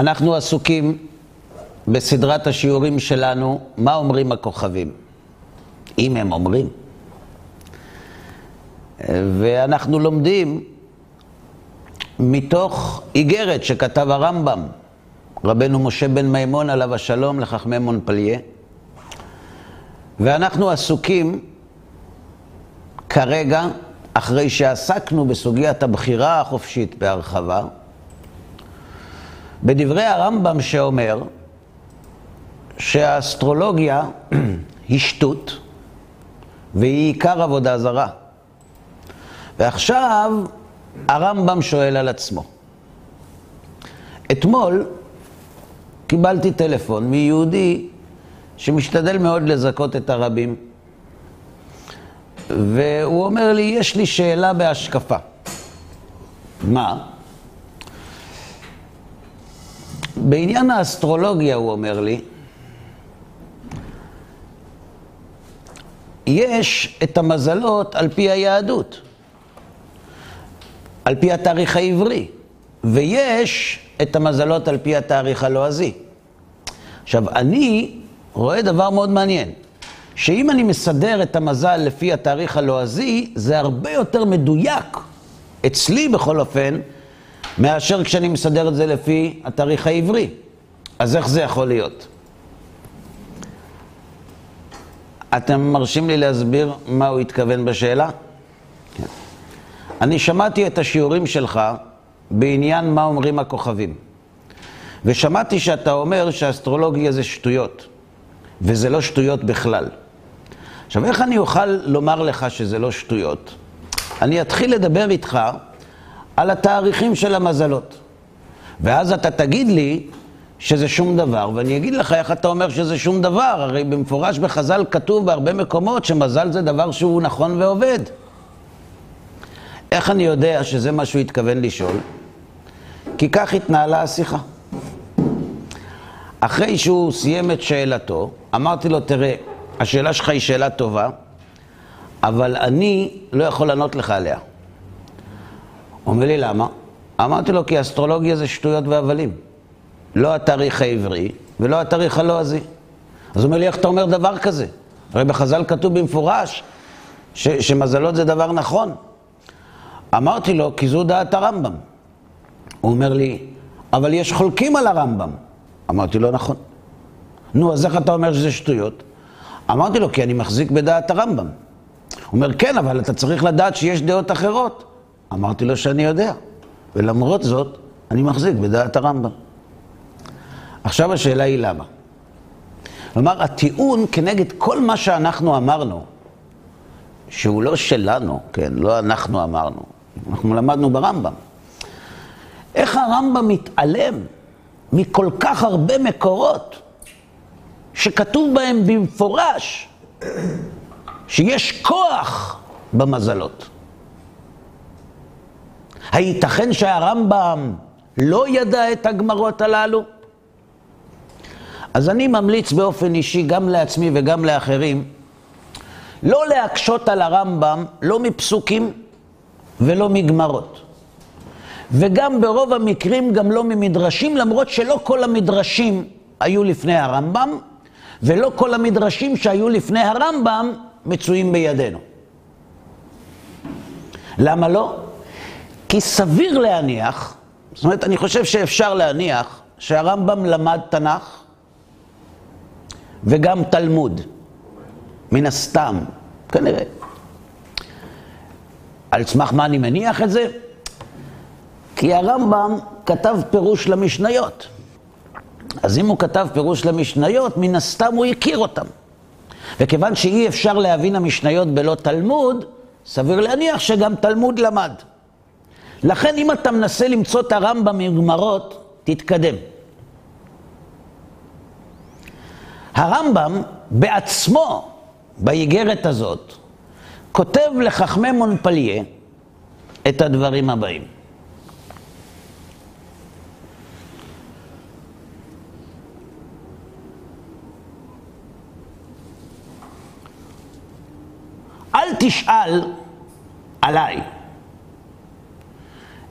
אנחנו עסוקים בסדרת השיעורים שלנו, מה אומרים הכוכבים, אם הם אומרים. ואנחנו לומדים מתוך איגרת שכתב הרמב"ם, רבנו משה בן מימון עליו השלום לחכמי מונפליה, ואנחנו עסוקים כרגע, אחרי שעסקנו בסוגיית הבחירה החופשית בהרחבה, בדברי הרמב"ם שאומר שהאסטרולוגיה היא שטות והיא עיקר עבודה זרה. ועכשיו הרמב"ם שואל על עצמו. אתמול קיבלתי טלפון מיהודי שמשתדל מאוד לזכות את הרבים, והוא אומר לי, יש לי שאלה בהשקפה. מה? בעניין האסטרולוגיה, הוא אומר לי, יש את המזלות על פי היהדות, על פי התאריך העברי, ויש את המזלות על פי התאריך הלועזי. עכשיו, אני רואה דבר מאוד מעניין, שאם אני מסדר את המזל לפי התאריך הלועזי, זה הרבה יותר מדויק, אצלי בכל אופן, מאשר כשאני מסדר את זה לפי התאריך העברי. אז איך זה יכול להיות? אתם מרשים לי להסביר מה הוא התכוון בשאלה? כן. אני שמעתי את השיעורים שלך בעניין מה אומרים הכוכבים. ושמעתי שאתה אומר שאסטרולוגיה זה שטויות, וזה לא שטויות בכלל. עכשיו, איך אני אוכל לומר לך שזה לא שטויות? אני אתחיל לדבר איתך על התאריכים של המזלות. ואז אתה תגיד לי שזה שום דבר, ואני אגיד לך איך אתה אומר שזה שום דבר. הרי במפורש בחז"ל כתוב בהרבה מקומות שמזל זה דבר שהוא נכון ועובד. איך אני יודע שזה מה שהוא התכוון לשאול? כי כך התנהלה השיחה. אחרי שהוא סיים את שאלתו, אמרתי לו, תראה, השאלה שלך היא שאלה טובה, אבל אני לא יכול לענות לך עליה. אומר לי, למה? אמרתי לו, כי אסטרולוגיה זה שטויות והבלים. לא התאריך העברי ולא התאריך הלועזי. אז הוא אומר לי, איך אתה אומר דבר כזה? הרי בחז"ל כתוב במפורש ש- שמזלות זה דבר נכון. אמרתי לו, כי זו דעת הרמב"ם. הוא אומר לי, אבל יש חולקים על הרמב"ם. אמרתי לו, נכון. נו, אז איך אתה אומר שזה שטויות? אמרתי לו, כי אני מחזיק בדעת הרמב"ם. הוא אומר, כן, אבל אתה צריך לדעת שיש דעות אחרות. אמרתי לו שאני יודע, ולמרות זאת, אני מחזיק בדעת הרמב"ם. עכשיו השאלה היא למה. כלומר, הטיעון כנגד כל מה שאנחנו אמרנו, שהוא לא שלנו, כן, לא אנחנו אמרנו, אנחנו למדנו ברמב"ם. איך הרמב"ם מתעלם מכל כך הרבה מקורות שכתוב בהם במפורש שיש כוח במזלות. הייתכן שהרמב"ם לא ידע את הגמרות הללו? אז אני ממליץ באופן אישי, גם לעצמי וגם לאחרים, לא להקשות על הרמב"ם, לא מפסוקים ולא מגמרות. וגם ברוב המקרים גם לא ממדרשים, למרות שלא כל המדרשים היו לפני הרמב"ם, ולא כל המדרשים שהיו לפני הרמב"ם מצויים בידינו. למה לא? כי סביר להניח, זאת אומרת, אני חושב שאפשר להניח שהרמב"ם למד תנ"ך וגם תלמוד, מן הסתם, כנראה. על סמך מה אני מניח את זה? כי הרמב"ם כתב פירוש למשניות. אז אם הוא כתב פירוש למשניות, מן הסתם הוא הכיר אותם. וכיוון שאי אפשר להבין המשניות בלא תלמוד, סביר להניח שגם תלמוד למד. לכן אם אתה מנסה למצוא את הרמב"ם מגמרות, תתקדם. הרמב"ם בעצמו, באיגרת הזאת, כותב לחכמי מונפליה את הדברים הבאים. אל תשאל עליי,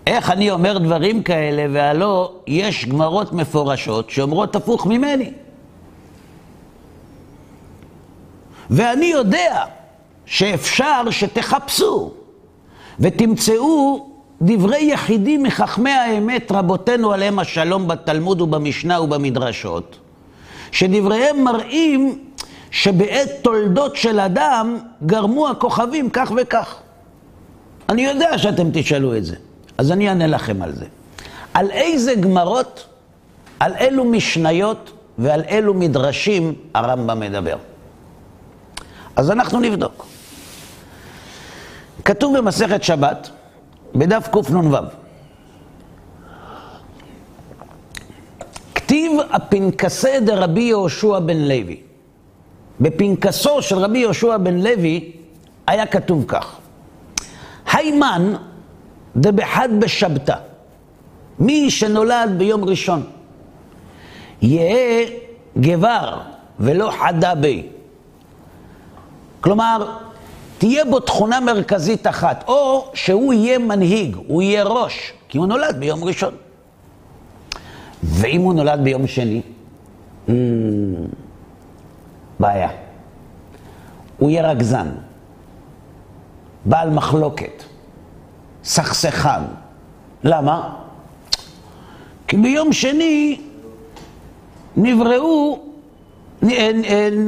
איך אני אומר דברים כאלה, והלא יש גמרות מפורשות שאומרות הפוך ממני. ואני יודע שאפשר שתחפשו ותמצאו דברי יחידים מחכמי האמת, רבותינו עליהם השלום בתלמוד ובמשנה ובמדרשות, שדבריהם מראים שבעת תולדות של אדם גרמו הכוכבים כך וכך. אני יודע שאתם תשאלו את זה, אז אני אענה לכם על זה. על איזה גמרות, על אילו משניות ועל אילו מדרשים הרמב"ם מדבר. אז אנחנו נבדוק. כתוב במסכת שבת, בדף קנ"ו, כתיב הפנקסי דרבי יהושע בן לוי. בפנקסו של רבי יהושע בן לוי היה כתוב כך: היימן דבחד בשבתא, מי שנולד ביום ראשון, יהא גבר ולא חדה בי. כלומר, תהיה בו תכונה מרכזית אחת, או שהוא יהיה מנהיג, הוא יהיה ראש, כי הוא נולד ביום ראשון. ואם הוא נולד ביום שני, hmm, בעיה. הוא יהיה רגזן, בעל מחלוקת, סכסכן. למה? כי ביום שני נבראו,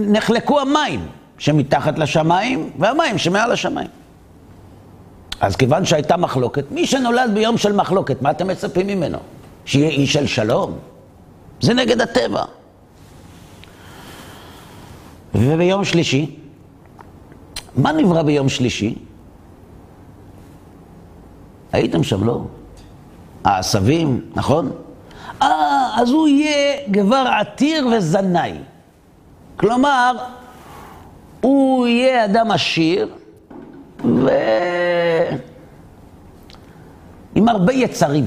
נחלקו המים. שמתחת לשמיים והמים שמעל השמיים. אז כיוון שהייתה מחלוקת, מי שנולד ביום של מחלוקת, מה אתם מצפים ממנו? שיהיה איש של שלום? זה נגד הטבע. וביום שלישי, מה נברא ביום שלישי? הייתם שם, לא? העשבים, נכון? אה, אז הוא יהיה גבר עתיר וזנאי. כלומר, הוא יהיה אדם עשיר ו... עם הרבה יצרים.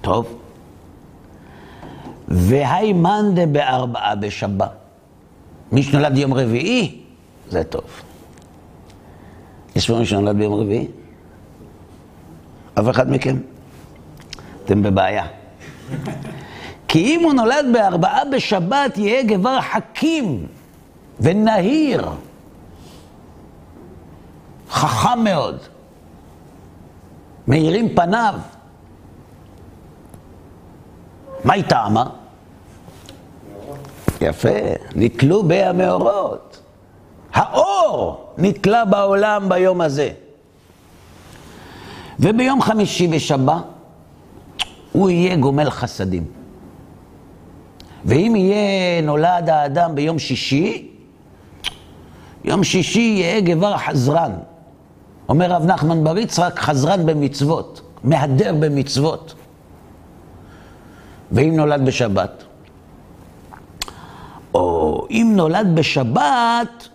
טוב. והי מאנדה בארבעה בשבה. מי שנולד יום רביעי, זה טוב. יש פה מי שנולד ביום רביעי? אף אחד מכם? אתם בבעיה. כי אם הוא נולד בארבעה בשבת, יהיה גבר חכים ונהיר, חכם מאוד, מאירים פניו. מה היא טעמה? יפה, נתלו בי המאורות. האור נתלה בעולם ביום הזה. וביום חמישי בשבת הוא יהיה גומל חסדים. ואם יהיה נולד האדם ביום שישי, יום שישי יהיה גבר חזרן. אומר רב נחמן בר יצחק, חזרן במצוות, מהדר במצוות. ואם נולד בשבת? או אם נולד בשבת,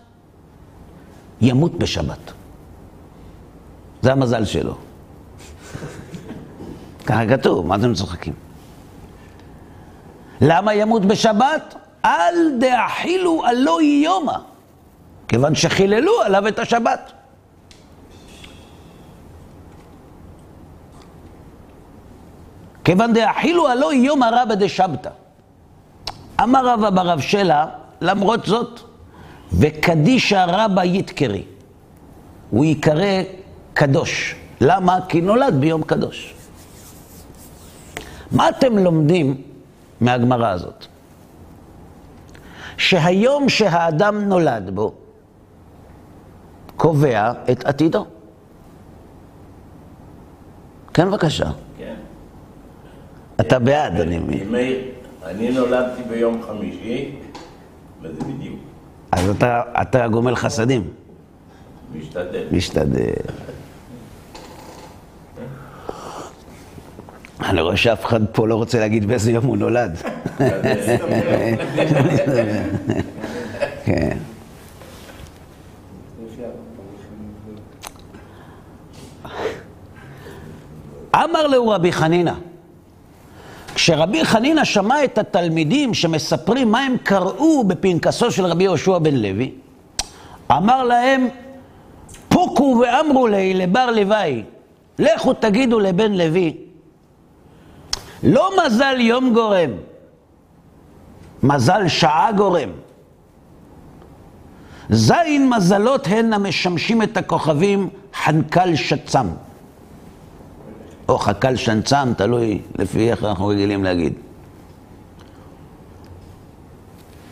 ימות בשבת. זה המזל שלו. ככה כתוב, מה אתם צוחקים? למה ימות בשבת? אל דאכילו הלא יומא, כיוון שחיללו עליו את השבת. כיוון דאכילו הלא יומא רבא דשבתא. אמר רבא ברב שלה, למרות זאת, וקדישא רבא יתקרי. הוא ייקרא קדוש. למה? כי נולד ביום קדוש. מה אתם לומדים מהגמרא הזאת. שהיום שהאדם נולד בו, קובע את עתידו. כן, בבקשה. כן. אתה בעד, אני מבין. אני נולדתי ביום חמישי, וזה בדיוק. אז אתה, אתה גומל חסדים. משתדל. משתדל. אני רואה שאף אחד פה לא רוצה להגיד באיזה יום הוא נולד. כן. אמר לו רבי חנינא, כשרבי חנינא שמע את התלמידים שמספרים מה הם קראו בפנקסו של רבי יהושע בן לוי, אמר להם, פוקו ואמרו לי לבר לוואי, לכו תגידו לבן לוי, לא מזל יום גורם, מזל שעה גורם. זין מזלות הן המשמשים את הכוכבים חנקל שצם. או חקל שנצם, תלוי לפי איך אנחנו רגילים להגיד.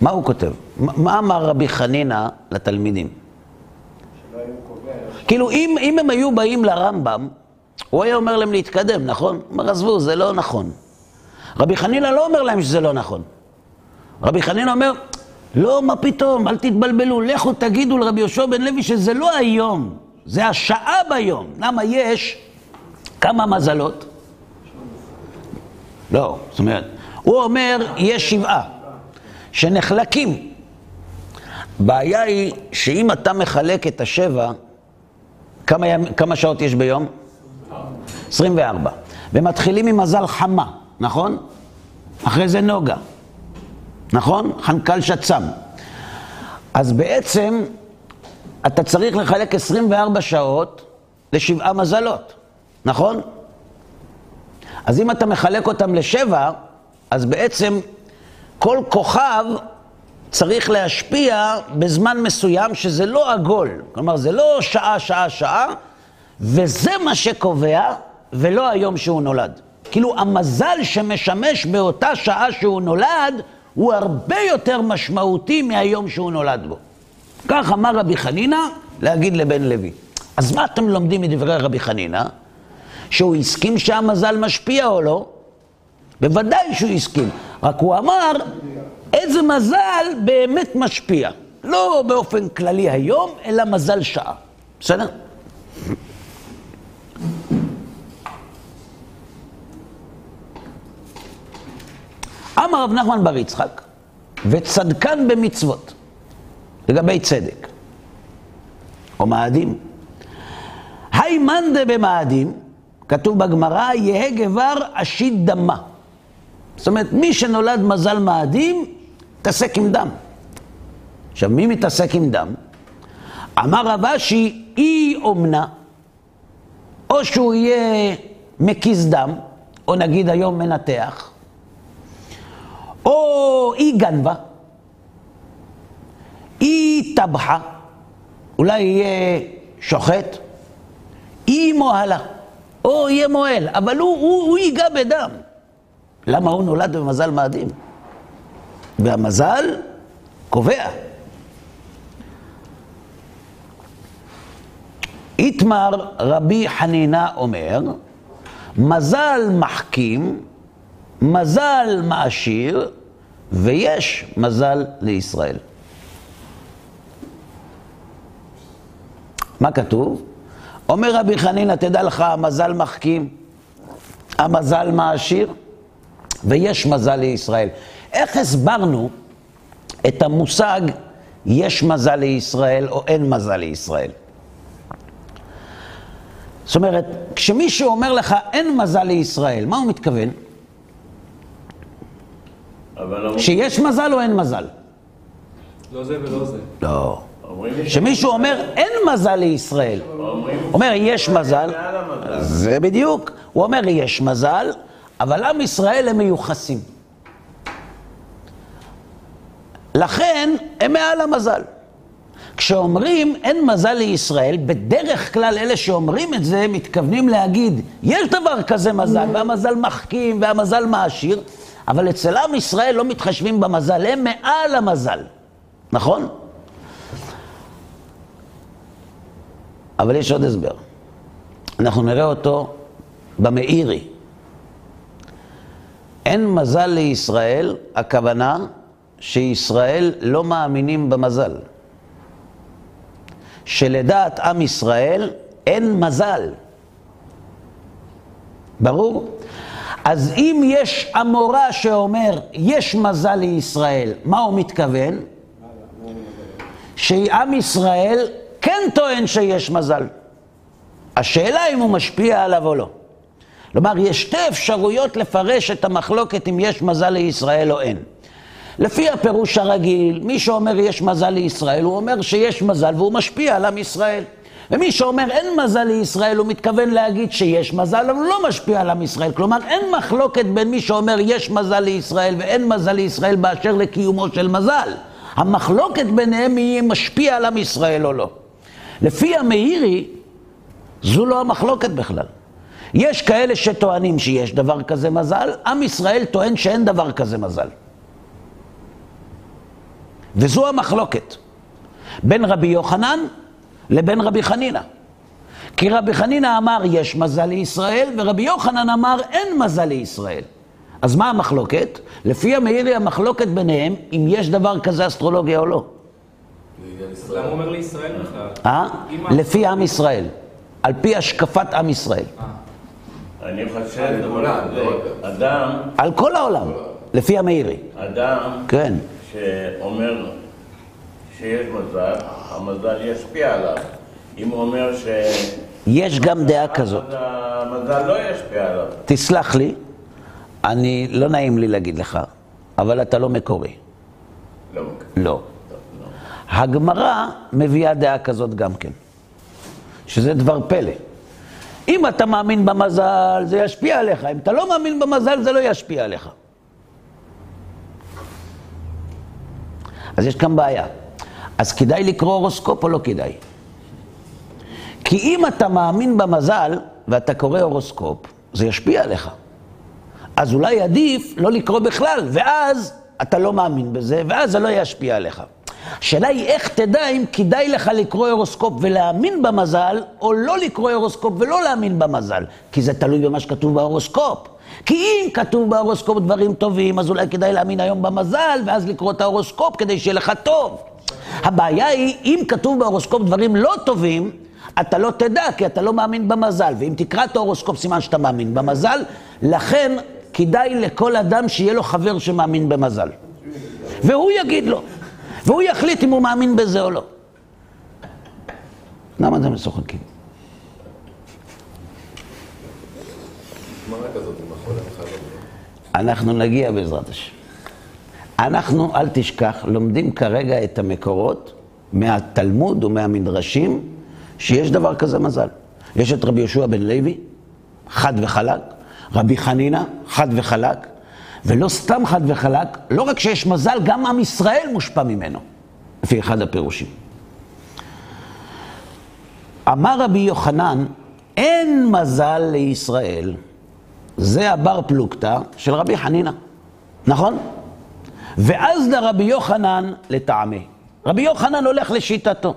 מה הוא כותב? מה אמר רבי חנינא לתלמידים? כאילו, אם, אם הם היו באים לרמב"ם, הוא היה אומר להם להתקדם, נכון? הוא אומר, עזבו, זה לא נכון. רבי חנינא לא אומר להם שזה לא נכון. רבי חנינא אומר, לא, מה פתאום, אל תתבלבלו, לכו תגידו לרבי יהושע בן לוי שזה לא היום, זה השעה ביום. למה יש כמה מזלות? לא, זאת אומרת, הוא אומר, יש שבעה שנחלקים. בעיה היא שאם אתה מחלק את השבע, כמה, ימ... כמה שעות יש ביום? 24. ומתחילים עם מזל חמה, נכון? אחרי זה נוגה, נכון? חנקל שצם. אז בעצם אתה צריך לחלק 24 שעות לשבעה מזלות, נכון? אז אם אתה מחלק אותם לשבע, אז בעצם כל כוכב צריך להשפיע בזמן מסוים שזה לא עגול. כלומר, זה לא שעה, שעה, שעה, וזה מה שקובע, ולא היום שהוא נולד. כאילו, המזל שמשמש באותה שעה שהוא נולד, הוא הרבה יותר משמעותי מהיום שהוא נולד בו. כך אמר רבי חנינא להגיד לבן לוי. אז מה אתם לומדים מדברי רבי חנינא? שהוא הסכים שהמזל משפיע או לא? בוודאי שהוא הסכים. רק הוא אמר, איזה מזל באמת משפיע. לא באופן כללי היום, אלא מזל שעה. בסדר? אמר רב נחמן בר יצחק, וצדקן במצוות, לגבי צדק, או מאדים. היי מאנדה במאדים, כתוב בגמרא, יהא גבר אשיד דמה. זאת אומרת, מי שנולד מזל מאדים, מתעסק עם דם. עכשיו, מי מתעסק עם דם? אמר רב אשי, אי אומנה, או שהוא יהיה מקיז דם, או נגיד היום מנתח, או אי גנבה, אי טבחה, אולי יהיה שוחט, אי מוהלה, או יהיה מוהל, אבל הוא, הוא, הוא ייגע בדם. למה הוא נולד במזל מאדים? והמזל קובע. איתמר רבי חנינה אומר, מזל מחכים, מזל מעשיר, ויש מזל לישראל. מה כתוב? אומר רבי חנינא, תדע לך, המזל מחכים, המזל מעשיר, ויש מזל לישראל. איך הסברנו את המושג יש מזל לישראל או אין מזל לישראל? זאת אומרת, כשמישהו אומר לך אין מזל לישראל, מה הוא מתכוון? שיש מזל או אין מזל? לא זה ולא זה. לא. כשמישהו אומר אין מזל לישראל, אומר יש מזל, זה בדיוק, הוא אומר יש מזל, אבל עם ישראל הם מיוחסים. לכן הם מעל המזל. כשאומרים אין מזל לישראל, בדרך כלל אלה שאומרים את זה מתכוונים להגיד, יש דבר כזה מזל, והמזל מחכים והמזל מעשיר, אבל אצל עם ישראל לא מתחשבים במזל, הם מעל המזל, נכון? אבל יש עוד הסבר. אנחנו נראה אותו במאירי. אין מזל לישראל, הכוונה שישראל לא מאמינים במזל. שלדעת עם ישראל אין מזל. ברור? אז אם יש אמורה שאומר, יש מזל לישראל, מה הוא מתכוון? שעם ישראל כן טוען שיש מזל. השאלה אם הוא משפיע עליו או לא. כלומר, יש שתי אפשרויות לפרש את המחלוקת אם יש מזל לישראל או אין. לפי הפירוש הרגיל, מי שאומר יש מזל לישראל, הוא אומר שיש מזל והוא משפיע על עם ישראל. ומי שאומר אין מזל לישראל, הוא מתכוון להגיד שיש מזל, אבל הוא לא משפיע על עם ישראל. כלומר, אין מחלוקת בין מי שאומר יש מזל לישראל ואין מזל לישראל באשר לקיומו של מזל. המחלוקת ביניהם היא אם משפיע על עם ישראל או לא. לפי המאירי, זו לא המחלוקת בכלל. יש כאלה שטוענים שיש דבר כזה מזל, עם ישראל טוען שאין דבר כזה מזל. וזו המחלוקת בין רבי יוחנן לבין רבי חנינא. כי רבי חנינא אמר יש מזל לישראל, ורבי יוחנן אמר אין מזל לישראל. אז מה המחלוקת? לפי המאירי המחלוקת ביניהם, אם יש דבר כזה אסטרולוגיה או לא. למה הוא אומר לישראל בכלל? אה? לפי עם ישראל. על פי השקפת עם ישראל. אני חושב, אדם, על כל העולם, לפי המאירי. אדם כן. שאומר שיש מזל, המזל ישפיע עליו. אם הוא אומר ש... יש גם דעה כזאת. המזל לא ישפיע עליו. תסלח לי, אני, לא נעים לי להגיד לך, אבל אתה לא מקורי. לא. לא. הגמרא מביאה דעה כזאת גם כן, שזה דבר פלא. אם אתה מאמין במזל, זה ישפיע עליך. אם אתה לא מאמין במזל, זה לא ישפיע עליך. אז יש כאן בעיה. אז כדאי לקרוא הורוסקופ או לא כדאי? כי אם אתה מאמין במזל ואתה קורא הורוסקופ, זה ישפיע עליך. אז אולי עדיף לא לקרוא בכלל, ואז אתה לא מאמין בזה, ואז זה לא ישפיע עליך. השאלה היא איך תדע אם כדאי לך לקרוא הורוסקופ ולהאמין במזל, או לא לקרוא הורוסקופ ולא להאמין במזל, כי זה תלוי במה שכתוב בהורוסקופ. כי אם כתוב בהורוסקופ דברים טובים, אז אולי כדאי להאמין היום במזל, ואז לקרוא את ההורוסקופ כדי שיהיה לך טוב. הבעיה היא, אם כתוב בהורוסקופ דברים לא טובים, אתה לא תדע, כי אתה לא מאמין במזל. ואם תקרא את ההורוסקופ, סימן שאתה מאמין במזל. לכן, כדאי לכל אדם שיהיה לו חבר שמאמין במזל. והוא יגיד לו, והוא יחליט אם הוא מאמין בזה או לא. למה אתם משוחקים? אנחנו נגיע בעזרת השם. אנחנו, אל תשכח, לומדים כרגע את המקורות מהתלמוד ומהמדרשים שיש דבר כזה מזל. יש את רבי יהושע בן לוי, חד וחלק, רבי חנינא, חד וחלק, ולא סתם חד וחלק, לא רק שיש מזל, גם עם ישראל מושפע ממנו, לפי אחד הפירושים. אמר רבי יוחנן, אין מזל לישראל, זה הבר פלוגתא של רבי חנינא, נכון? ואז לרבי יוחנן לטעמי. רבי יוחנן הולך לשיטתו.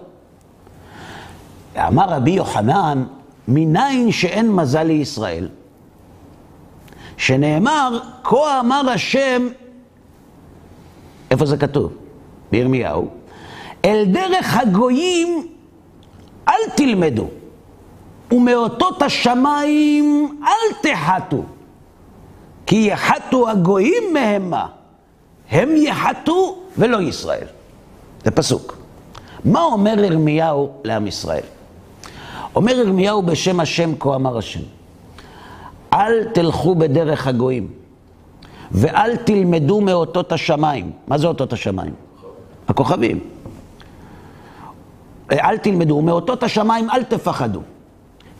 אמר רבי יוחנן, מניין שאין מזל לישראל? שנאמר, כה אמר השם, איפה זה כתוב? בירמיהו, אל דרך הגויים אל תלמדו, ומאותות השמיים אל תחתו, כי יחתו הגויים מהמה, הם יחתו ולא ישראל. זה פסוק. מה אומר ירמיהו לעם ישראל? אומר ירמיהו בשם השם כה אמר השם. אל תלכו בדרך הגויים, ואל תלמדו מאותות השמיים. מה זה אותות השמיים? הכוכבים. אל תלמדו, מאותות השמיים אל תפחדו.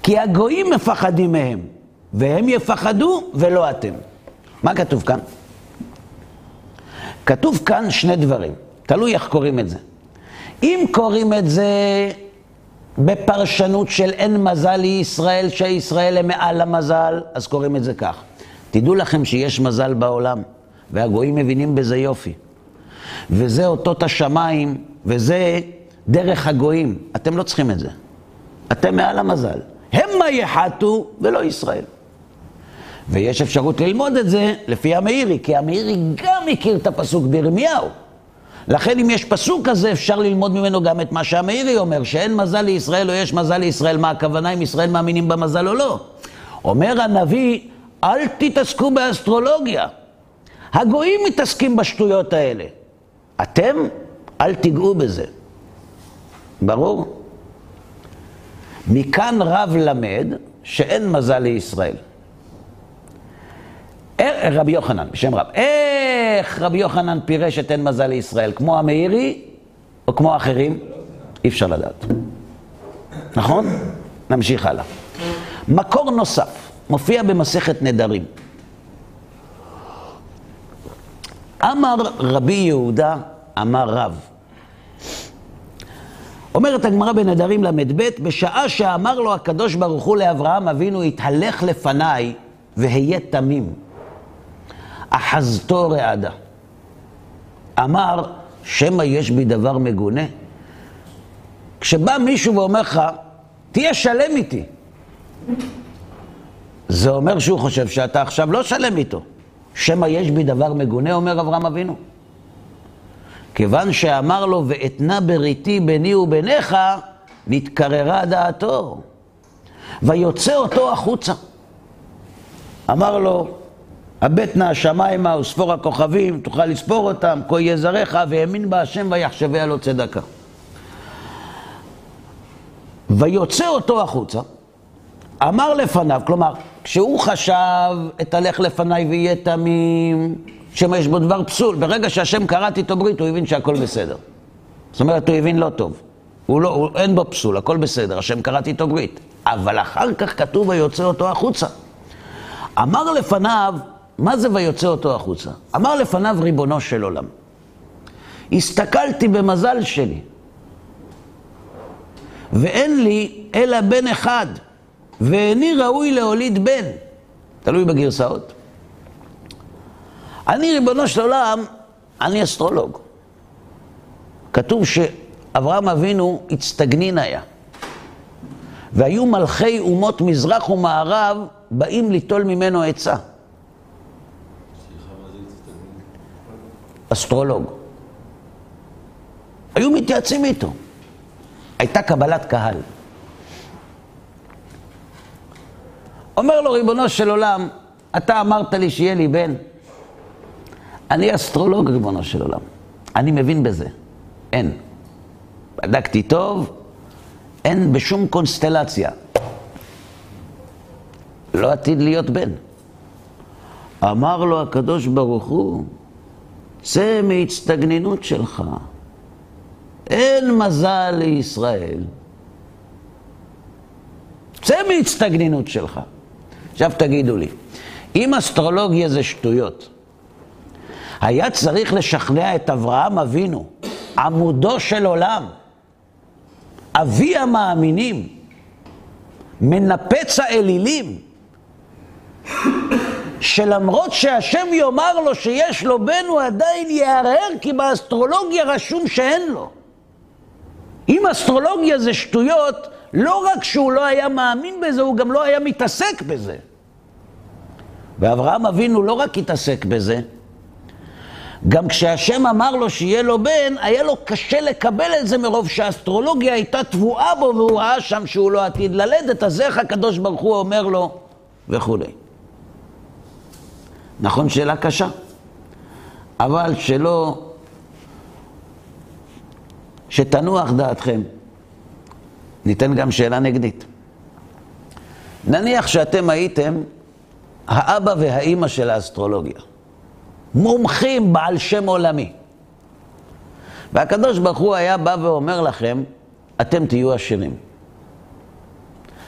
כי הגויים מפחדים מהם, והם יפחדו ולא אתם. מה כתוב כאן? כתוב כאן שני דברים, תלוי איך קוראים את זה. אם קוראים את זה בפרשנות של אין מזל לישראל, שישראל הם מעל המזל, אז קוראים את זה כך. תדעו לכם שיש מזל בעולם, והגויים מבינים בזה יופי. וזה אותות השמיים, וזה דרך הגויים. אתם לא צריכים את זה. אתם מעל המזל. המה יחתו ולא ישראל. ויש אפשרות ללמוד את זה לפי המאירי, כי המאירי גם הכיר את הפסוק בירמיהו. לכן אם יש פסוק כזה, אפשר ללמוד ממנו גם את מה שהמאירי אומר, שאין מזל לישראל או יש מזל לישראל, מה הכוונה אם ישראל מאמינים במזל או לא. אומר הנביא, אל תתעסקו באסטרולוגיה. הגויים מתעסקים בשטויות האלה. אתם, אל תיגעו בזה. ברור? מכאן רב למד שאין מזל לישראל. אה, רבי יוחנן, בשם רב. איך רבי יוחנן פירש את אין מזל לישראל? כמו המאירי או כמו האחרים? אי אפשר לדעת. נכון? נמשיך הלאה. מקור נוסף, מופיע במסכת נדרים. אמר רבי יהודה, אמר רב. אומרת הגמרא בנדרים ל"ב, בשעה שאמר לו הקדוש ברוך הוא לאברהם אבינו, התהלך לפניי והיה תמים. אחזתו רעדה. אמר, שמא יש בי דבר מגונה? כשבא מישהו ואומר לך, תהיה שלם איתי. זה אומר שהוא חושב שאתה עכשיו לא שלם איתו. שמא יש בי דבר מגונה, אומר אברהם אבינו. כיוון שאמר לו, ואתנה בריתי ביני וביניך, נתקררה דעתו. ויוצא אותו החוצה. אמר לו, הבט נא השמיימה וספור הכוכבים, תוכל לספור אותם, כה יהיה זרעך, והאמין בה השם ויחשביה לו צדקה. ויוצא אותו החוצה, אמר לפניו, כלומר, כשהוא חשב, אתהלך לפניי ויהיה תמים, שמא יש בו דבר פסול. ברגע שהשם קראת איתו ברית, הוא הבין שהכל בסדר. זאת אומרת, הוא הבין לא טוב. הוא לא, הוא, אין בו פסול, הכל בסדר, השם קראת איתו ברית. אבל אחר כך כתוב ויוצא אותו החוצה. אמר לפניו, מה זה ויוצא אותו החוצה? אמר לפניו ריבונו של עולם. הסתכלתי במזל שלי, ואין לי אלא בן אחד, ואיני ראוי להוליד בן. תלוי בגרסאות. אני, ריבונו של עולם, אני אסטרולוג. כתוב שאברהם אבינו הצטגנין היה. והיו מלכי אומות מזרח ומערב באים ליטול ממנו עצה. אסטרולוג. היו מתייעצים איתו. הייתה קבלת קהל. אומר לו, ריבונו של עולם, אתה אמרת לי שיהיה לי בן. אני אסטרולוג, ריבונו של עולם. אני מבין בזה. אין. בדקתי טוב, אין בשום קונסטלציה. לא עתיד להיות בן. אמר לו הקדוש ברוך הוא, צא מהצטגננות שלך. אין מזל לישראל. צא מהצטגננות שלך. עכשיו תגידו לי, אם אסטרולוגיה זה שטויות, היה צריך לשכנע את אברהם אבינו, עמודו של עולם, אבי המאמינים, מנפץ האלילים, שלמרות שהשם יאמר לו שיש לו בן, הוא עדיין יערער, כי באסטרולוגיה רשום שאין לו. אם אסטרולוגיה זה שטויות, לא רק שהוא לא היה מאמין בזה, הוא גם לא היה מתעסק בזה. ואברהם אבינו לא רק התעסק בזה, גם כשהשם אמר לו שיהיה לו בן, היה לו קשה לקבל את זה מרוב שהאסטרולוגיה הייתה טבועה בו והוא ראה שם שהוא לא עתיד ללדת, אז איך הקדוש ברוך הוא אומר לו וכולי. נכון, שאלה קשה, אבל שלא... שתנוח דעתכם. ניתן גם שאלה נגדית. נניח שאתם הייתם האבא והאימא של האסטרולוגיה. מומחים בעל שם עולמי. והקדוש ברוך הוא היה בא ואומר לכם, אתם תהיו עשירים.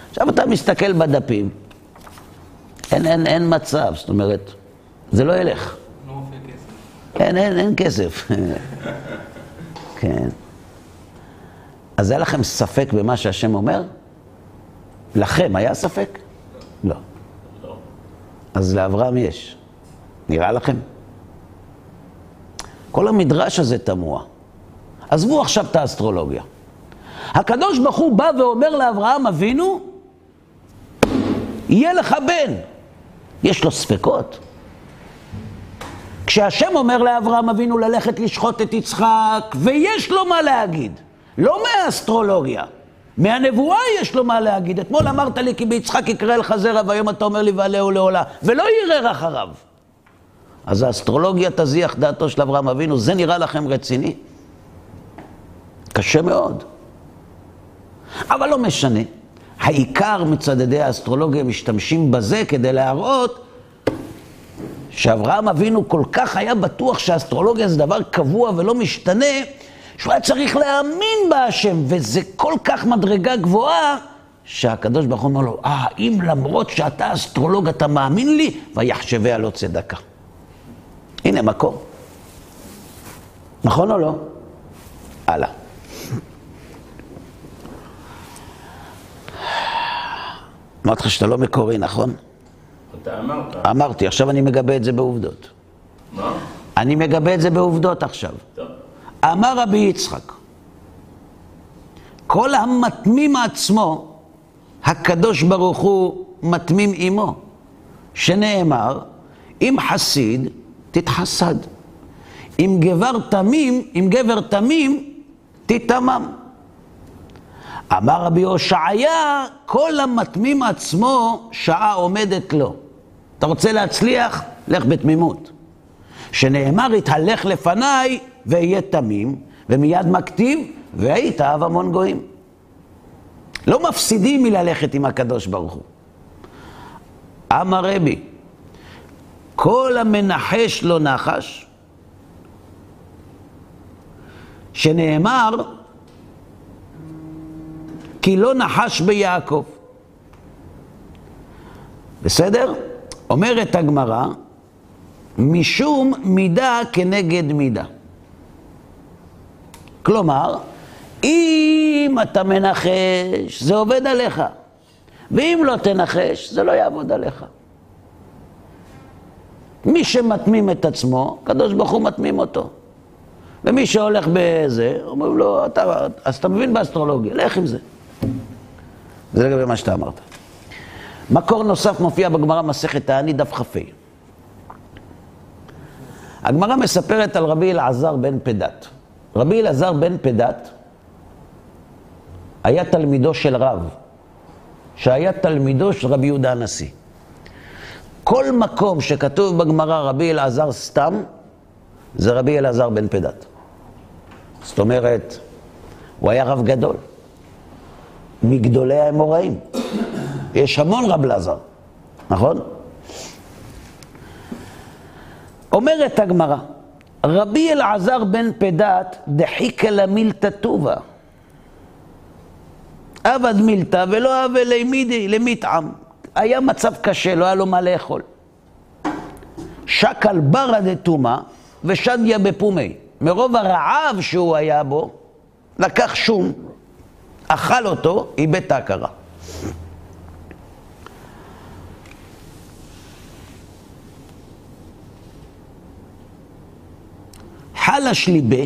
עכשיו אתה מסתכל בדפים, אין, אין, אין מצב, זאת אומרת, זה לא ילך. לא. אין, אין, אין כסף. כן. אז היה לכם ספק במה שהשם אומר? לכם היה ספק? לא. לא. אז לאברהם יש. נראה לכם? כל המדרש הזה תמוה. עזבו עכשיו את האסטרולוגיה. הקדוש ברוך הוא בא ואומר לאברהם אבינו, יהיה לך בן. יש לו ספקות. כשהשם אומר לאברהם אבינו ללכת לשחוט את יצחק, ויש לו מה להגיד, לא מהאסטרולוגיה, מהנבואה יש לו מה להגיד. אתמול אמרת לי כי ביצחק יקרא לך זרע, והיום אתה אומר לי ועלהו לעולה, ולא יראה אחריו. אז האסטרולוגיה תזיח דעתו של אברהם אבינו, זה נראה לכם רציני? קשה מאוד. אבל לא משנה. העיקר מצדדי האסטרולוגיה משתמשים בזה כדי להראות שאברהם אבינו כל כך היה בטוח שהאסטרולוגיה זה דבר קבוע ולא משתנה, שהוא היה צריך להאמין בהשם, וזה כל כך מדרגה גבוהה, שהקדוש ברוך הוא אומר לו, אה, אם למרות שאתה אסטרולוג אתה מאמין לי, ויחשביה לא צדקה. הנה מקור. נכון או לא? הלאה. אמרתי לך שאתה לא מקורי, נכון? אתה אמרת. אמרתי, עכשיו אני מגבה את זה בעובדות. מה? אני מגבה את זה בעובדות עכשיו. טוב. אמר רבי יצחק, כל המתמים עצמו, הקדוש ברוך הוא מתמים עמו, שנאמר, אם חסיד, תתחסד. אם גבר תמים, אם גבר תמים, תתמם. אמר רבי הושעיה, כל המתמים עצמו, שעה עומדת לו. אתה רוצה להצליח? לך בתמימות. שנאמר, התהלך לפניי ואהיה תמים, ומיד מכתיב, והיית אב המון גויים. לא מפסידים מללכת עם הקדוש ברוך הוא. אמר רבי, כל המנחש לא נחש, שנאמר, כי לא נחש ביעקב. בסדר? אומרת הגמרא, משום מידה כנגד מידה. כלומר, אם אתה מנחש, זה עובד עליך. ואם לא תנחש, זה לא יעבוד עליך. מי שמתמים את עצמו, הקדוש ברוך הוא מתמים אותו. ומי שהולך בזה, אומרים לו, אתה, אז אתה מבין באסטרולוגיה, לך עם זה. זה לגבי מה שאתה אמרת. מקור נוסף מופיע בגמרא מסכת תעני דף כ"ה. הגמרא מספרת על רבי אלעזר בן פדת. רבי אלעזר בן פדת היה תלמידו של רב, שהיה תלמידו של רבי יהודה הנשיא. כל מקום שכתוב בגמרא רבי אלעזר סתם, זה רבי אלעזר בן פדת. זאת אומרת, הוא היה רב גדול, מגדולי האמוראים. יש המון רב אלעזר, נכון? אומרת הגמרא, רבי אלעזר בן פדת דחיקה למילתא טובה. עבד מילתא ולא עבד לימידי, למטעם. היה מצב קשה, לא היה לו מה לאכול. שקל ברא דתומא ושדיה בפומי. מרוב הרעב שהוא היה בו, לקח שום, אכל אותו, איבד את ההכרה. חלש ליבה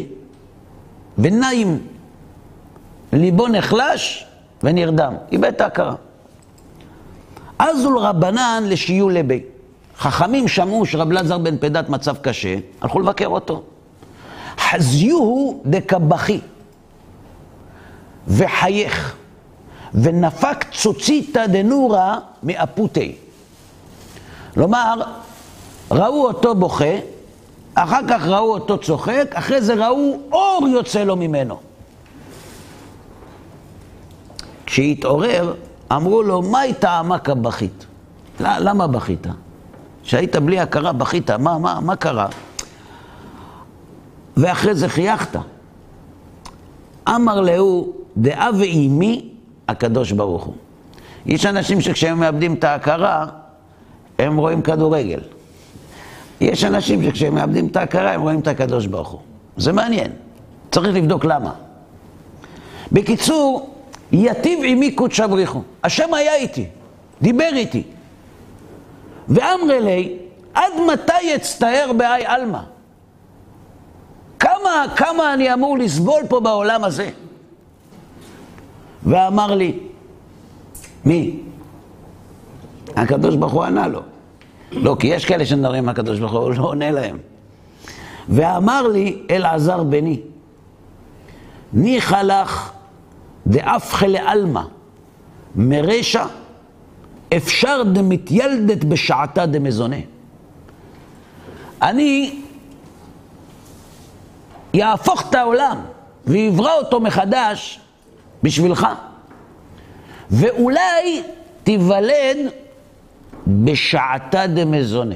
ונעים. ליבו נחלש ונרדם, איבד את ההכרה. אז הוא רבנן לשיעו לבי. חכמים שמעו שרב אלעזר בן פדת מצב קשה, הלכו לבקר אותו. חזיוהו דקבחי, וחייך, ונפק צוציתא דנורא מאפותי. כלומר, ראו אותו בוכה, אחר כך ראו אותו צוחק, אחרי זה ראו אור יוצא לו ממנו. כשהתעורר, אמרו לו, מה הייתה עמקה בכית? למה בכית? כשהיית בלי הכרה בכית, מה, מה, מה קרה? ואחרי זה חייכת. אמר להו, דאה ואימי, הקדוש ברוך הוא. יש אנשים שכשהם מאבדים את ההכרה, הם רואים כדורגל. יש אנשים שכשהם מאבדים את ההכרה, הם רואים את הקדוש ברוך הוא. זה מעניין. צריך לבדוק למה. בקיצור, יטיב עמי קודשא בריחו. השם היה איתי, דיבר איתי. ואמרי לי, עד מתי אצטער באי עלמא? כמה, כמה אני אמור לסבול פה בעולם הזה? ואמר לי, מי? הקדוש ברוך הוא ענה לו. לא, כי יש כאלה שמדברים עם הקדוש ברוך הוא, הוא לא עונה להם. ואמר לי, אלעזר בני, ניחא לך דאפחא לעלמא, מרשע, אפשר דמתיילדת בשעתה דמזונה. אני יהפוך את העולם ויברא אותו מחדש בשבילך. ואולי תיוולד בשעתה דמזונה,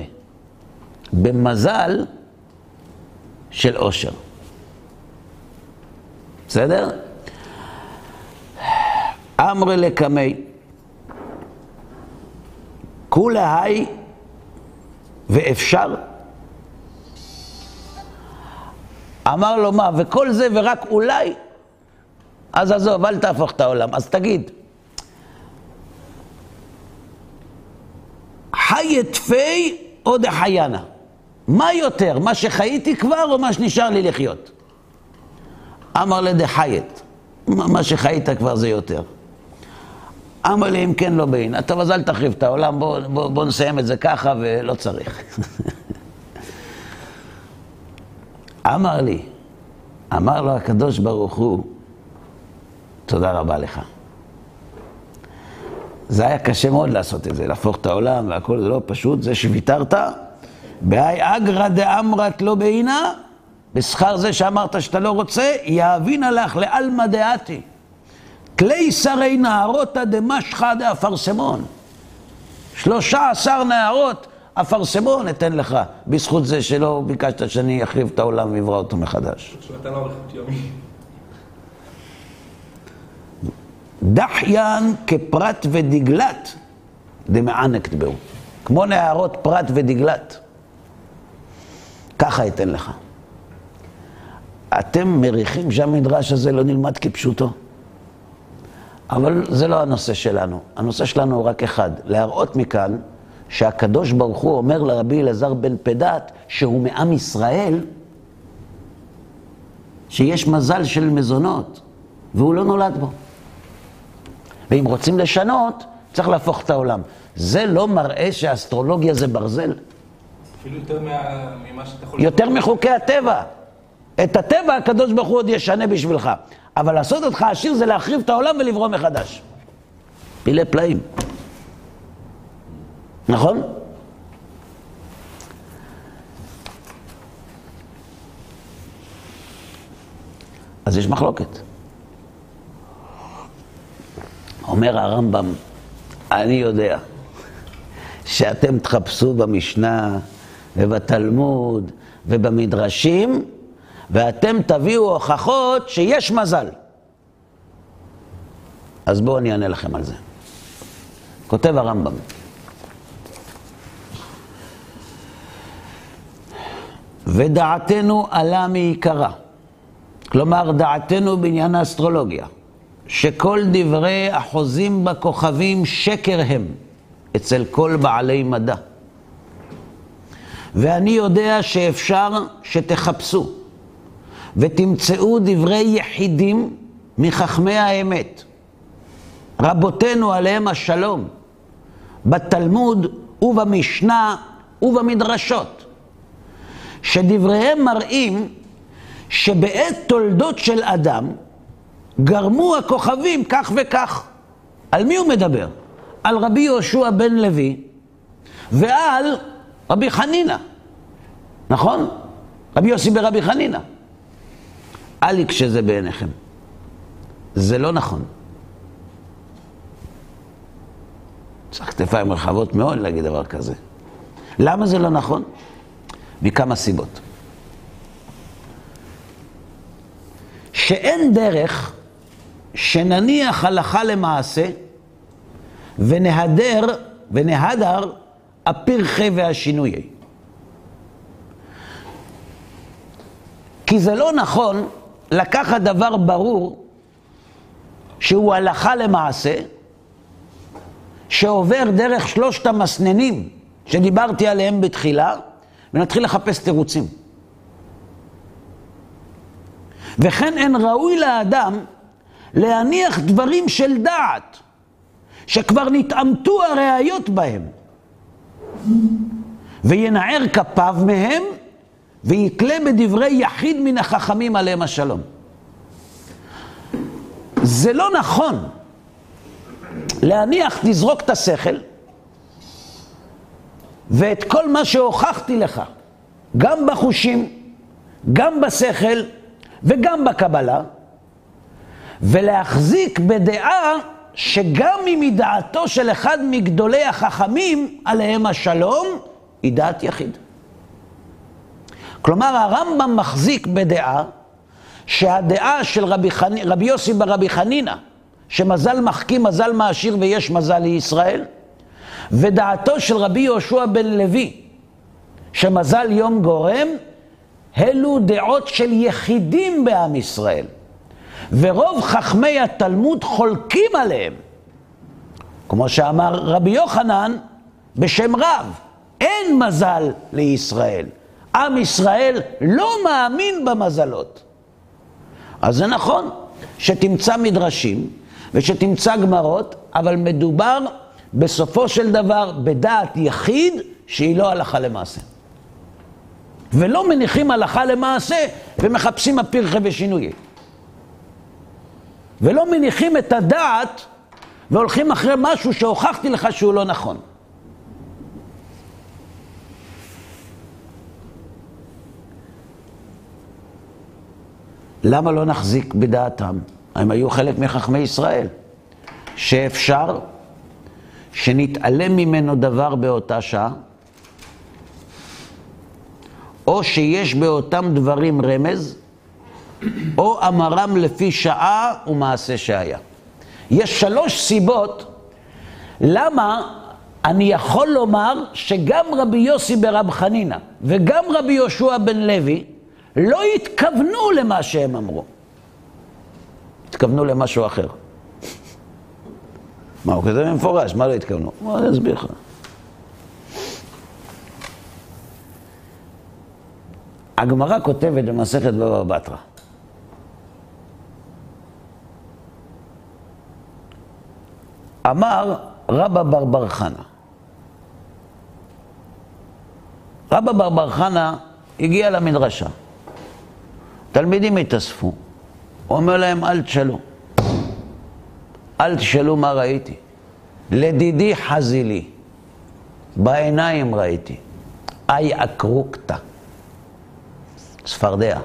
במזל של עושר. בסדר? אמרי לקמי, כולה היי ואפשר. אמר לו מה, וכל זה ורק אולי, אז עזוב, אל תהפוך את העולם. אז תגיד, חי אתפי או דחיינה? מה יותר, מה שחייתי כבר או מה שנשאר לי לחיות? אמר לדחייט, מה שחיית כבר זה יותר. אמר לי, אם כן, לא בעינה. טוב, אז אל תחריב את העולם, בוא, בוא, בוא נסיים את זה ככה ולא צריך. אמר לי, אמר לו הקדוש ברוך הוא, תודה רבה לך. זה היה קשה מאוד לעשות את זה, להפוך את העולם והכל, זה לא פשוט, זה שוויתרת, בהאי אגרא דאמרת לא בעינה, בשכר זה שאמרת שאתה לא רוצה, יאבינה לך לעלמא דעתי. כלי שרי נערותא דמשחא דאפרסמון. שלושה עשר נערות אפרסמון אתן לך, בזכות זה שלא ביקשת שאני אחריב את העולם ואברא אותו מחדש. שאתה לא אריכות יומי. דחיין כפרט ודגלת דמענק תבעו. כמו נערות פרט ודגלת. ככה אתן לך. אתם מריחים שהמדרש הזה לא נלמד כפשוטו. אבל זה לא הנושא שלנו. הנושא שלנו הוא רק אחד, להראות מכאן שהקדוש ברוך הוא אומר לרבי אלעזר בן פדת שהוא מעם ישראל, שיש מזל של מזונות, והוא לא נולד בו. ואם רוצים לשנות, צריך להפוך את העולם. זה לא מראה שהאסטרולוגיה זה ברזל. אפילו יותר מה- ממה שאתה יכול... יותר מחוקי הטבע. את הטבע הקדוש ברוך הוא עוד ישנה בשבילך. אבל לעשות אותך עשיר זה להחריב את העולם ולברוא מחדש. פילי פלאים. נכון? אז יש מחלוקת. אומר הרמב"ם, אני יודע שאתם תחפשו במשנה ובתלמוד ובמדרשים, ואתם תביאו הוכחות שיש מזל. אז בואו אני אענה לכם על זה. כותב הרמב"ם, ודעתנו עלה מעיקרה. כלומר, דעתנו בעניין האסטרולוגיה, שכל דברי החוזים בכוכבים שקר הם אצל כל בעלי מדע. ואני יודע שאפשר שתחפשו ותמצאו דברי יחידים מחכמי האמת. רבותינו עליהם השלום, בתלמוד ובמשנה ובמדרשות, שדבריהם מראים שבעת תולדות של אדם גרמו הכוכבים כך וכך. על מי הוא מדבר? על רבי יהושע בן לוי ועל רבי חנינא, נכון? רבי יוסי ברבי חנינא. אל יקשה זה בעיניכם. זה לא נכון. צריך כתפיים רחבות מאוד להגיד דבר כזה. למה זה לא נכון? מכמה סיבות. שאין דרך שנניח הלכה למעשה ונהדר ונהדר הפרחי והשינויי. כי זה לא נכון לקחת דבר ברור שהוא הלכה למעשה, שעובר דרך שלושת המסננים שדיברתי עליהם בתחילה, ונתחיל לחפש תירוצים. וכן אין ראוי לאדם להניח דברים של דעת, שכבר נתעמתו הראיות בהם, וינער כפיו מהם, ויתלה בדברי יחיד מן החכמים עליהם השלום. זה לא נכון להניח, לזרוק את השכל, ואת כל מה שהוכחתי לך, גם בחושים, גם בשכל וגם בקבלה, ולהחזיק בדעה שגם אם היא דעתו של אחד מגדולי החכמים עליהם השלום, היא דעת יחיד. כלומר, הרמב"ם מחזיק בדעה שהדעה של רבי, חני, רבי יוסי ברבי חנינא, שמזל מחכים מזל מעשיר ויש מזל לישראל, ודעתו של רבי יהושע בן לוי, שמזל יום גורם, אלו דעות של יחידים בעם ישראל. ורוב חכמי התלמוד חולקים עליהם. כמו שאמר רבי יוחנן בשם רב, אין מזל לישראל. עם ישראל לא מאמין במזלות. אז זה נכון שתמצא מדרשים ושתמצא גמרות, אבל מדובר בסופו של דבר בדעת יחיד שהיא לא הלכה למעשה. ולא מניחים הלכה למעשה ומחפשים הפרחה ושינויים. ולא מניחים את הדעת והולכים אחרי משהו שהוכחתי לך שהוא לא נכון. למה לא נחזיק בדעתם? הם היו חלק מחכמי ישראל, שאפשר שנתעלם ממנו דבר באותה שעה, או שיש באותם דברים רמז, או אמרם לפי שעה ומעשה שהיה. יש שלוש סיבות למה אני יכול לומר שגם רבי יוסי ברב חנינא וגם רבי יהושע בן לוי לא התכוונו למה שהם אמרו. התכוונו למשהו אחר. מה, הוא כזה מפורש, מה לא התכוונו? מה אני אסביר לך. הגמרא כותבת במסכת בבא בתרא. אמר רבא בר בר חנה. רבא בר בר חנה הגיע למדרשה. תלמידים התאספו. הוא אומר להם, אל תשאלו. אל תשאלו מה ראיתי. לדידי חזילי. בעיניים ראיתי. אי אקרוקתא. צפרדע.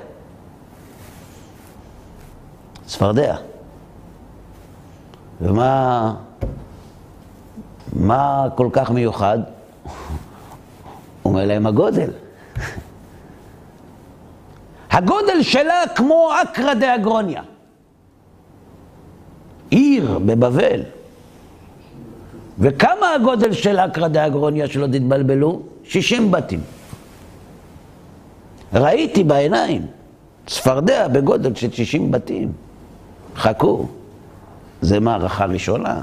צפרדע. ומה מה כל כך מיוחד? אומר להם הגודל. הגודל שלה כמו אקרא דה אגרוניה. עיר בבבל. וכמה הגודל של אקרא דה אגרוניה, שלא תתבלבלו? 60 בתים. ראיתי בעיניים צפרדע בגודל של 60 בתים. חכו, זה מערכה ראשונה.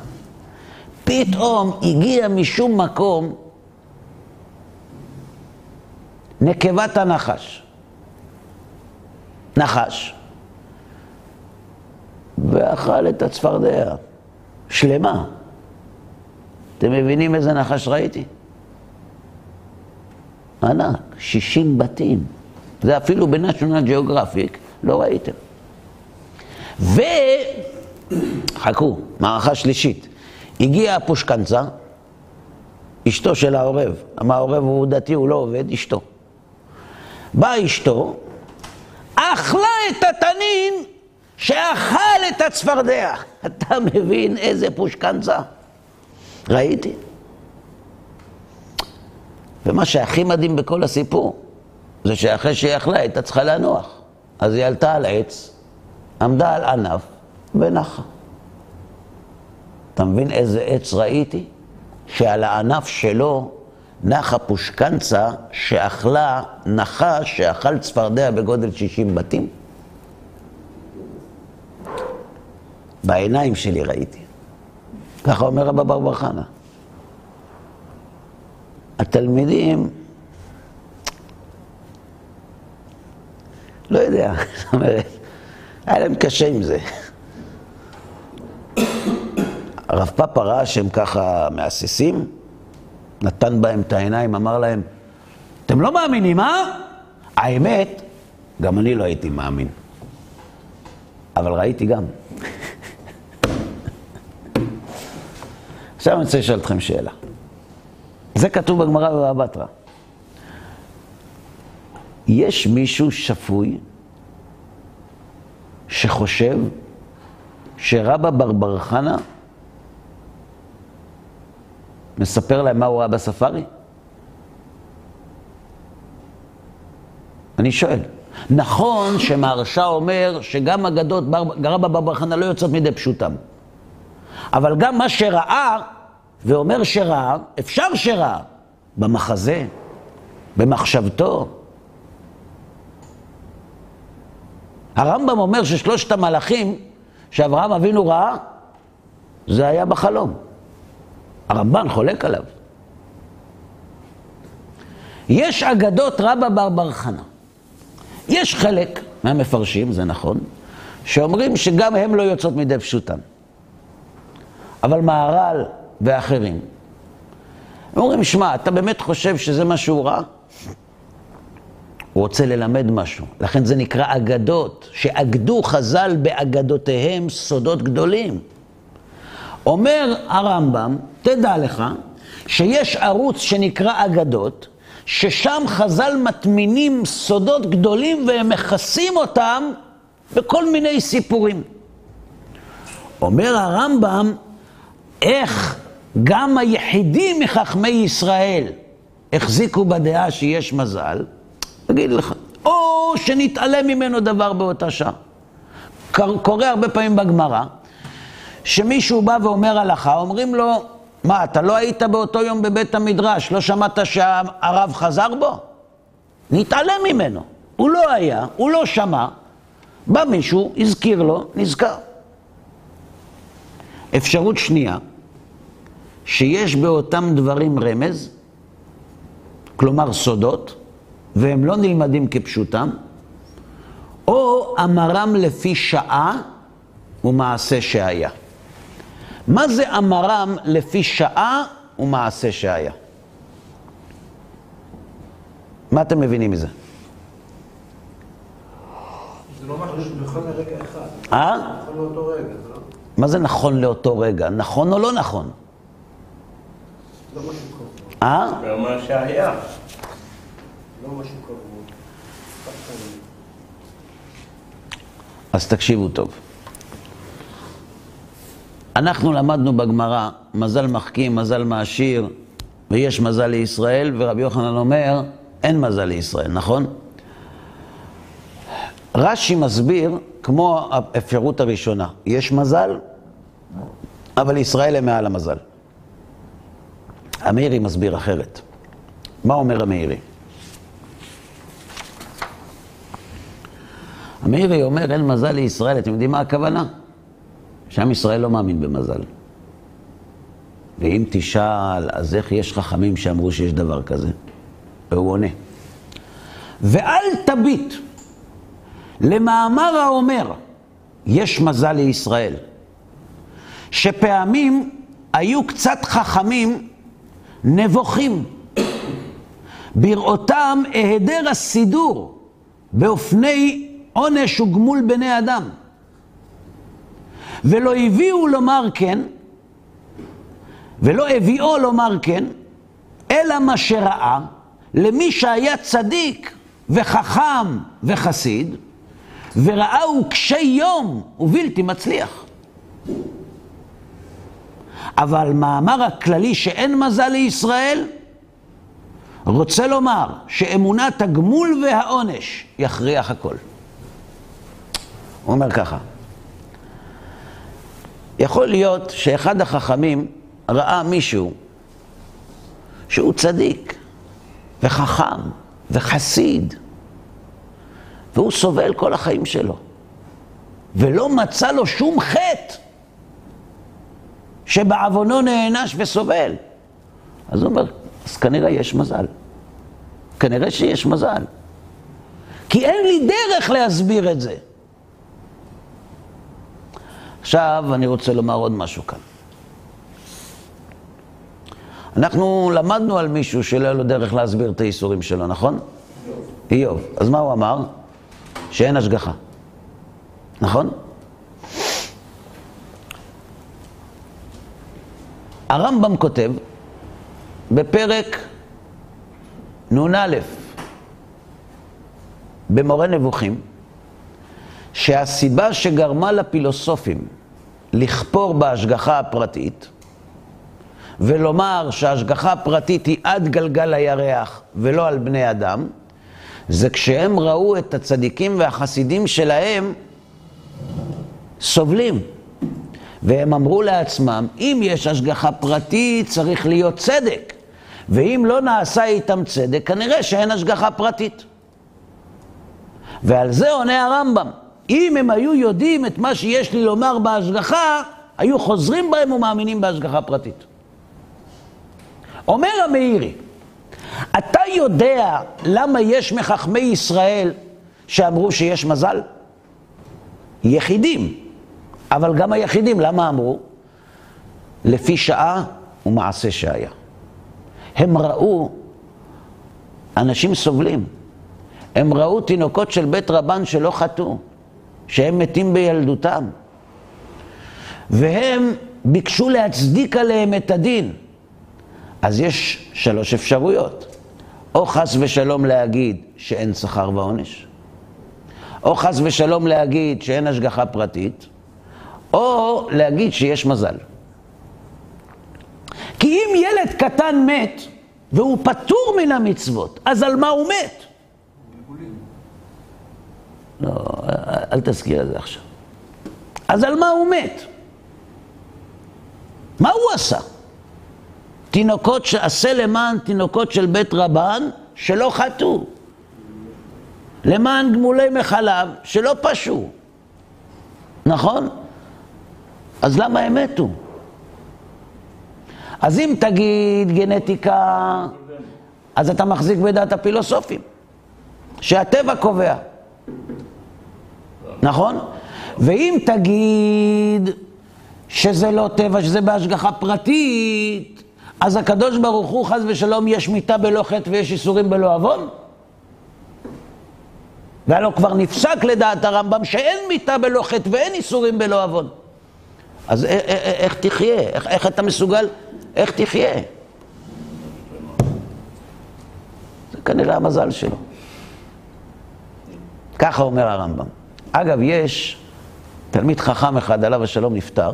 פתאום הגיע משום מקום נקבת הנחש. נחש. ואכל את הצפרדע, שלמה. אתם מבינים איזה נחש ראיתי? ענק, 60 בתים. זה אפילו בנשיונל ג'אוגרפיק, לא ראיתם. ו... חכו, מערכה שלישית. הגיעה הפושקנצה, אשתו של העורב. העורב הוא דתי, הוא לא עובד, אשתו. באה אשתו, אכלה את התנין שאכל את הצפרדע. אתה מבין איזה פושקנצה? ראיתי. ומה שהכי מדהים בכל הסיפור, זה שאחרי שהיא אכלה, הייתה צריכה לנוח. אז היא עלתה על עץ, עמדה על ענף ונחה. אתה מבין איזה עץ ראיתי? שעל הענף שלו נחה פושקנצה שאכלה נחש שאכל צפרדע בגודל 60 בתים? בעיניים שלי ראיתי. ככה אומר רבא בר חנה. התלמידים, לא יודע, זאת אומרת, היה להם קשה עם זה. הרב פאפה ראה שהם ככה מהססים, נתן בהם את העיניים, אמר להם, אתם לא מאמינים, אה? האמת, גם אני לא הייתי מאמין. אבל ראיתי גם. עכשיו אני רוצה לשאול אתכם שאלה. זה כתוב בגמרא בבבא בתרא. יש מישהו שפוי שחושב שרבא בר בר חנה מספר להם מה הוא ראה בספארי? אני שואל. נכון שמהרש"א אומר שגם אגדות רבא בר חנא לא יוצאות מידי פשוטם. אבל גם מה שראה, ואומר שראה, אפשר שראה, במחזה, במחשבתו. הרמב"ם אומר ששלושת המלאכים שאברהם אבינו ראה, זה היה בחלום. הרמב"ן חולק עליו. יש אגדות רבא בר בר חנא. יש חלק מהמפרשים, זה נכון, שאומרים שגם הם לא יוצאות מידי פשוטם. אבל מהר"ל ואחרים, הם אומרים, שמע, אתה באמת חושב שזה מה שהוא ראה? הוא רוצה ללמד משהו. לכן זה נקרא אגדות, שאגדו חז"ל באגדותיהם סודות גדולים. אומר הרמב"ם, תדע לך, שיש ערוץ שנקרא אגדות, ששם חז"ל מטמינים סודות גדולים והם מכסים אותם בכל מיני סיפורים. אומר הרמב"ם, איך גם היחידים מחכמי ישראל החזיקו בדעה שיש מזל, אגיד לך, או שנתעלם ממנו דבר באותה שעה. קורה הרבה פעמים בגמרא, שמישהו בא ואומר הלכה, אומרים לו, מה, אתה לא היית באותו יום בבית המדרש, לא שמעת שהרב חזר בו? נתעלם ממנו. הוא לא היה, הוא לא שמע, בא מישהו, הזכיר לו, נזכר. אפשרות שנייה, שיש באותם דברים רמז, כלומר סודות, והם לא נלמדים כפשוטם, או אמרם לפי שעה ומעשה שהיה. מה זה אמרם לפי שעה ומעשה שהיה? מה אתם מבינים מזה? זה לא משהו שנכון לרגע אחד. אה? נכון לאותו רגע, זה לא- מה זה נכון לאותו רגע? נכון או לא נכון? לא משהו קבוע. אה? ומה שהיה. לא משהו קבוע. אז תקשיבו טוב. אנחנו למדנו בגמרא, מזל מחכים, מזל מעשיר, ויש מזל לישראל, ורבי יוחנן אומר, אין מזל לישראל, נכון? רש"י מסביר, כמו האפשרות הראשונה, יש מזל, אבל ישראל הם מעל המזל. המאירי מסביר אחרת. מה אומר המאירי? המאירי אומר, אין מזל לישראל, אתם יודעים מה הכוונה? שעם ישראל לא מאמין במזל. ואם תשאל, אז איך יש חכמים שאמרו שיש דבר כזה? והוא עונה. ואל תביט למאמר האומר, יש מזל לישראל, שפעמים היו קצת חכמים נבוכים, בראותם היעדר הסידור באופני עונש וגמול בני אדם. ולא הביאו לומר כן, ולא הביאו לומר כן, אלא מה שראה למי שהיה צדיק וחכם וחסיד, וראהו קשי יום ובלתי מצליח. אבל מאמר הכללי שאין מזל לישראל, רוצה לומר שאמונת הגמול והעונש יכריח הכל. הוא אומר ככה, יכול להיות שאחד החכמים ראה מישהו שהוא צדיק וחכם וחסיד, והוא סובל כל החיים שלו, ולא מצא לו שום חטא שבעוונו נענש וסובל. אז הוא אומר, אז כנראה יש מזל. כנראה שיש מזל. כי אין לי דרך להסביר את זה. עכשיו אני רוצה לומר עוד משהו כאן. אנחנו למדנו על מישהו שלא היה לו דרך להסביר את הייסורים שלו, נכון? איוב. אז מה הוא אמר? שאין השגחה. נכון? הרמב"ם כותב בפרק נ"א במורה נבוכים, שהסיבה שגרמה לפילוסופים לכפור בהשגחה הפרטית ולומר שההשגחה הפרטית היא עד גלגל הירח ולא על בני אדם, זה כשהם ראו את הצדיקים והחסידים שלהם סובלים. והם אמרו לעצמם, אם יש השגחה פרטית, צריך להיות צדק. ואם לא נעשה איתם צדק, כנראה שאין השגחה פרטית. ועל זה עונה הרמב"ם. אם הם היו יודעים את מה שיש לי לומר בהשגחה, היו חוזרים בהם ומאמינים בהשגחה פרטית. אומר המאירי, אתה יודע למה יש מחכמי ישראל שאמרו שיש מזל? יחידים. אבל גם היחידים, למה אמרו? לפי שעה ומעשה שהיה. הם ראו אנשים סובלים. הם ראו תינוקות של בית רבן שלא חטאו, שהם מתים בילדותם. והם ביקשו להצדיק עליהם את הדין. אז יש שלוש אפשרויות. או חס ושלום להגיד שאין שכר ועונש, או חס ושלום להגיד שאין השגחה פרטית, או להגיד שיש מזל. כי אם ילד קטן מת והוא פטור מן המצוות, אז על מה הוא מת? לא, אל תזכיר את זה עכשיו. אז על מה הוא מת? מה הוא עשה? תינוקות שעשה למען תינוקות של בית רבן שלא חטאו. למען גמולי מחלב שלא פשעו. נכון? אז למה הם מתו? אז אם תגיד גנטיקה, אז אתה מחזיק בדעת הפילוסופים, שהטבע קובע, נכון? ואם תגיד שזה לא טבע, שזה בהשגחה פרטית, אז הקדוש ברוך הוא, חס ושלום, יש מיתה בלא חטא ויש איסורים בלא עוון? והלא כבר נפסק לדעת הרמב"ם שאין מיתה בלא חטא ואין איסורים בלא עוון. אז איך תחיה? איך, איך אתה מסוגל? איך תחיה? זה כנראה המזל שלו. ככה אומר הרמב"ם. אגב, יש תלמיד חכם אחד, עליו השלום, נפטר,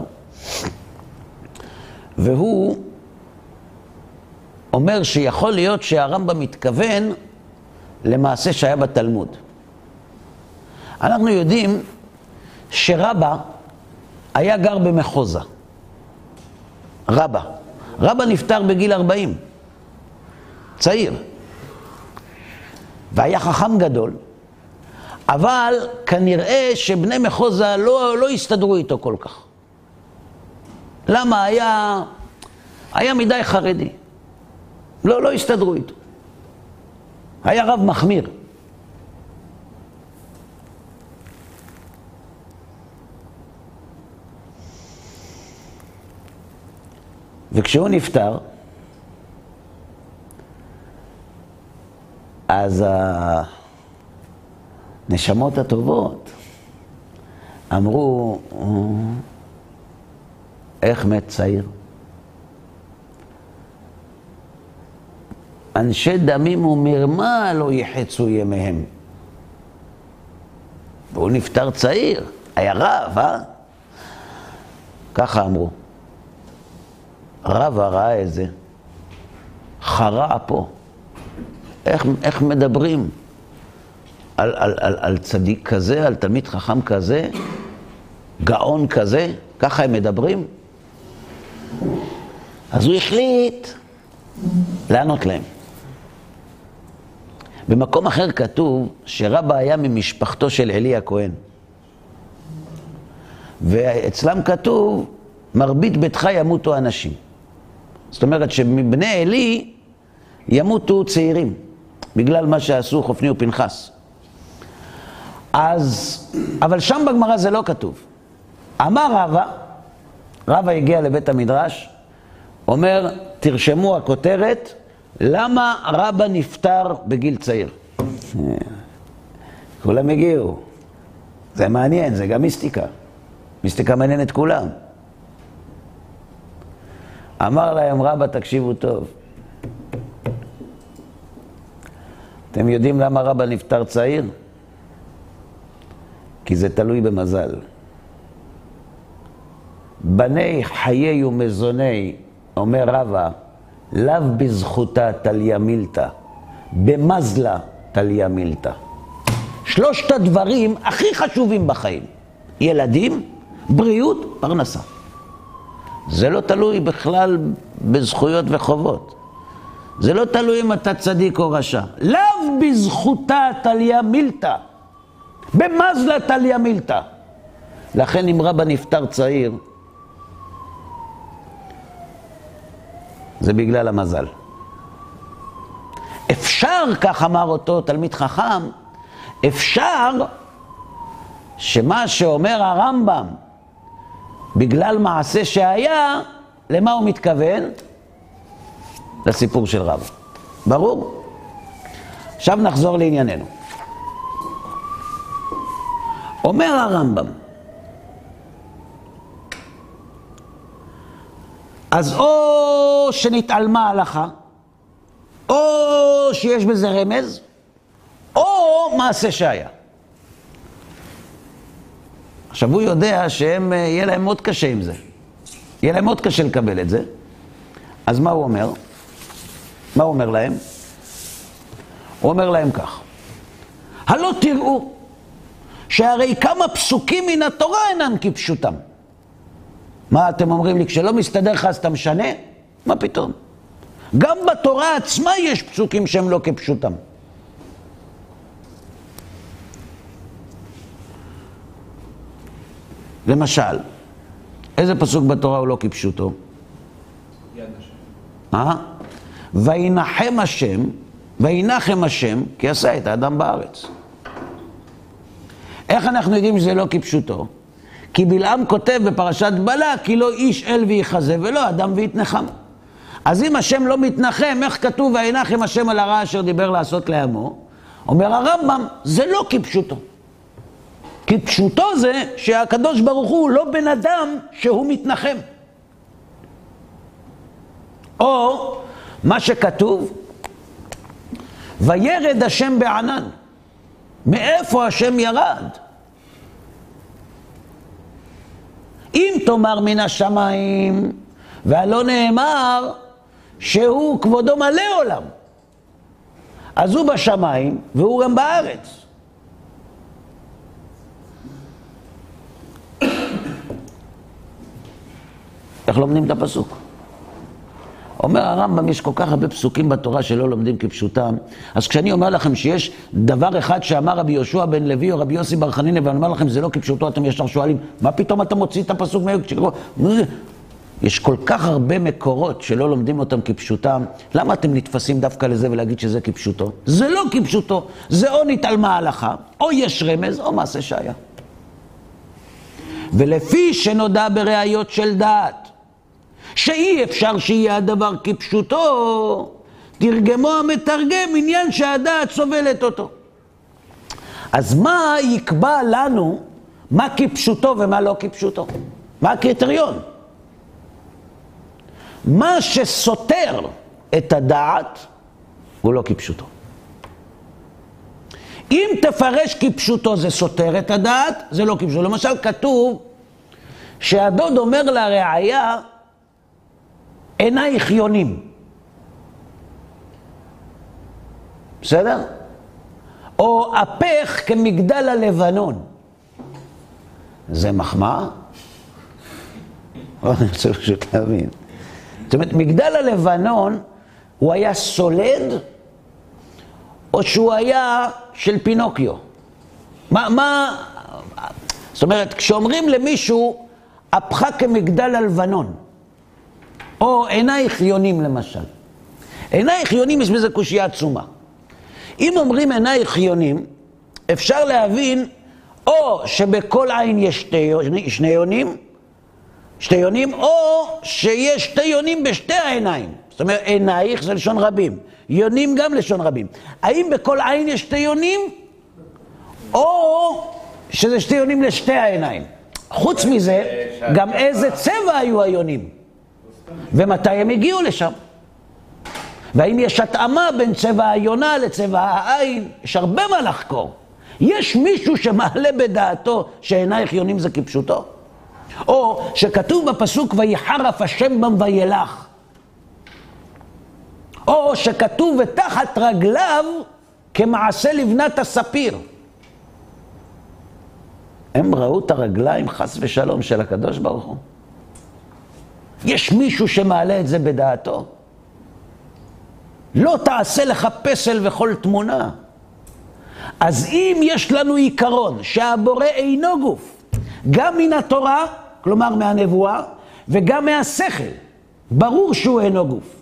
והוא אומר שיכול להיות שהרמב"ם מתכוון למעשה שהיה בתלמוד. אנחנו יודעים שרבא היה גר במחוזה. רבא. רבא נפטר בגיל 40, צעיר. והיה חכם גדול, אבל כנראה שבני מחוזה לא, לא הסתדרו איתו כל כך. למה? היה, היה מדי חרדי. לא, לא הסתדרו איתו. היה רב מחמיר. וכשהוא נפטר, אז הנשמות הטובות אמרו, איך מת צעיר? אנשי דמים ומרמה לא יחצו ימיהם. והוא נפטר צעיר, היה רב, אה? ככה אמרו. רבא ראה את זה, חרה פה. איך, איך מדברים על, על, על, על צדיק כזה, על תלמיד חכם כזה, גאון כזה, ככה הם מדברים? אז הוא החליט לענות להם. במקום אחר כתוב שרבא היה ממשפחתו של עלי הכהן. ואצלם כתוב, מרבית ביתך ימותו אנשים. זאת אומרת שמבני עלי ימותו צעירים, בגלל מה שעשו חופני ופנחס. אז, אבל שם בגמרא זה לא כתוב. אמר רבא, רבא הגיע לבית המדרש, אומר, תרשמו הכותרת, למה רבא נפטר בגיל צעיר? כולם הגיעו. זה מעניין, זה גם מיסטיקה. מיסטיקה מעניין את כולם. אמר להם רבא, תקשיבו טוב. אתם יודעים למה רבא נפטר צעיר? כי זה תלוי במזל. בני חיי ומזוני, אומר רבא, לאו בזכותה תליה מילתא, במזלה טליה מילתא. שלושת הדברים הכי חשובים בחיים. ילדים, בריאות, פרנסה. זה לא תלוי בכלל בזכויות וחובות. זה לא תלוי אם אתה צדיק או רשע. לאו בזכותה טליה מילתא. במזלה טליה מילתא. לכן אם רבא נפטר צעיר, זה בגלל המזל. אפשר, כך אמר אותו תלמיד חכם, אפשר שמה שאומר הרמב"ם, בגלל מעשה שהיה, למה הוא מתכוון? לסיפור של רב. ברור? עכשיו נחזור לענייננו. אומר הרמב"ם, אז או שנתעלמה הלכה, או שיש בזה רמז, או מעשה שהיה. עכשיו הוא יודע שהם, יהיה להם מאוד קשה עם זה. יהיה להם מאוד קשה לקבל את זה. אז מה הוא אומר? מה הוא אומר להם? הוא אומר להם כך: הלא תראו שהרי כמה פסוקים מן התורה אינם כפשוטם. מה אתם אומרים לי, כשלא מסתדר לך אז אתה משנה? מה פתאום? גם בתורה עצמה יש פסוקים שהם לא כפשוטם. למשל, איזה פסוק בתורה הוא לא כפשוטו? יד השם. אה? וינחם השם, וינחם השם, כי עשה את האדם בארץ. איך אנחנו יודעים שזה לא כפשוטו? כי בלעם כותב בפרשת בלק, כי לא איש אל ויחזה ולא אדם ויתנחם. אז אם השם לא מתנחם, איך כתוב וינחם השם על הרע אשר דיבר לעשות לעמו? אומר הרמב"ם, זה לא כפשוטו. כפשוטו זה שהקדוש ברוך הוא לא בן אדם שהוא מתנחם. או מה שכתוב, וירד השם בענן. מאיפה השם ירד? אם תאמר מן השמיים, והלא נאמר שהוא כבודו מלא עולם. אז הוא בשמיים והוא גם בארץ. איך לומדים את הפסוק? אומר הרמב"ם, יש כל כך הרבה פסוקים בתורה שלא לומדים כפשוטם, אז כשאני אומר לכם שיש דבר אחד שאמר רבי יהושע בן לוי או רבי יוסי בר חנינא, ואני אומר לכם זה לא כפשוטו, אתם ישר שואלים, מה פתאום אתה מוציא את הפסוק מהיום? יש כל כך הרבה מקורות שלא לומדים אותם כפשוטם, למה אתם נתפסים דווקא לזה ולהגיד שזה כפשוטו? זה לא כפשוטו, זה או נתעלמה הלכה, או יש רמז, או מעשה שהיה. ולפי שנודע בראיות של דעת, שאי אפשר שיהיה הדבר כפשוטו, תרגמו המתרגם עניין שהדעת סובלת אותו. אז מה יקבע לנו מה כפשוטו ומה לא כפשוטו? מה הקריטריון? מה שסותר את הדעת הוא לא כפשוטו. אם תפרש כפשוטו זה סותר את הדעת, זה לא כפשוטו. למשל כתוב שהדוד אומר לראיה, עינייך יונים. בסדר? או אפך כמגדל הלבנון. זה מחמאה? אני רוצה פשוט להבין. זאת אומרת, מגדל הלבנון, הוא היה סולד, או שהוא היה של פינוקיו? מה, מה... זאת אומרת, כשאומרים למישהו, אפך כמגדל הלבנון, או עינייך יונים למשל. עינייך יונים יש בזה קושייה עצומה. אם אומרים עינייך יונים, אפשר להבין או שבכל עין יש שתי, שני יונים, שתי יונים, או שיש שתי יונים בשתי העיניים. זאת אומרת, עינייך זה לשון רבים, יונים גם לשון רבים. האם בכל עין יש שתי יונים, או שזה שתי יונים לשתי העיניים? חוץ מזה, גם איזה צבע היו היונים, ומתי הם הגיעו לשם. והאם יש התאמה בין צבע היונה לצבע העין? יש הרבה מה לחקור. יש מישהו שמעלה בדעתו שעינייך יונים זה כפשוטו? או שכתוב בפסוק ויחרף השם בם וילך. או שכתוב ותחת רגליו כמעשה לבנת הספיר. הם ראו את הרגליים, חס ושלום, של הקדוש ברוך הוא. יש מישהו שמעלה את זה בדעתו? לא תעשה לך פסל וכל תמונה. אז אם יש לנו עיקרון שהבורא אינו גוף, גם מן התורה, כלומר מהנבואה, וגם מהשכל, ברור שהוא אינו גוף.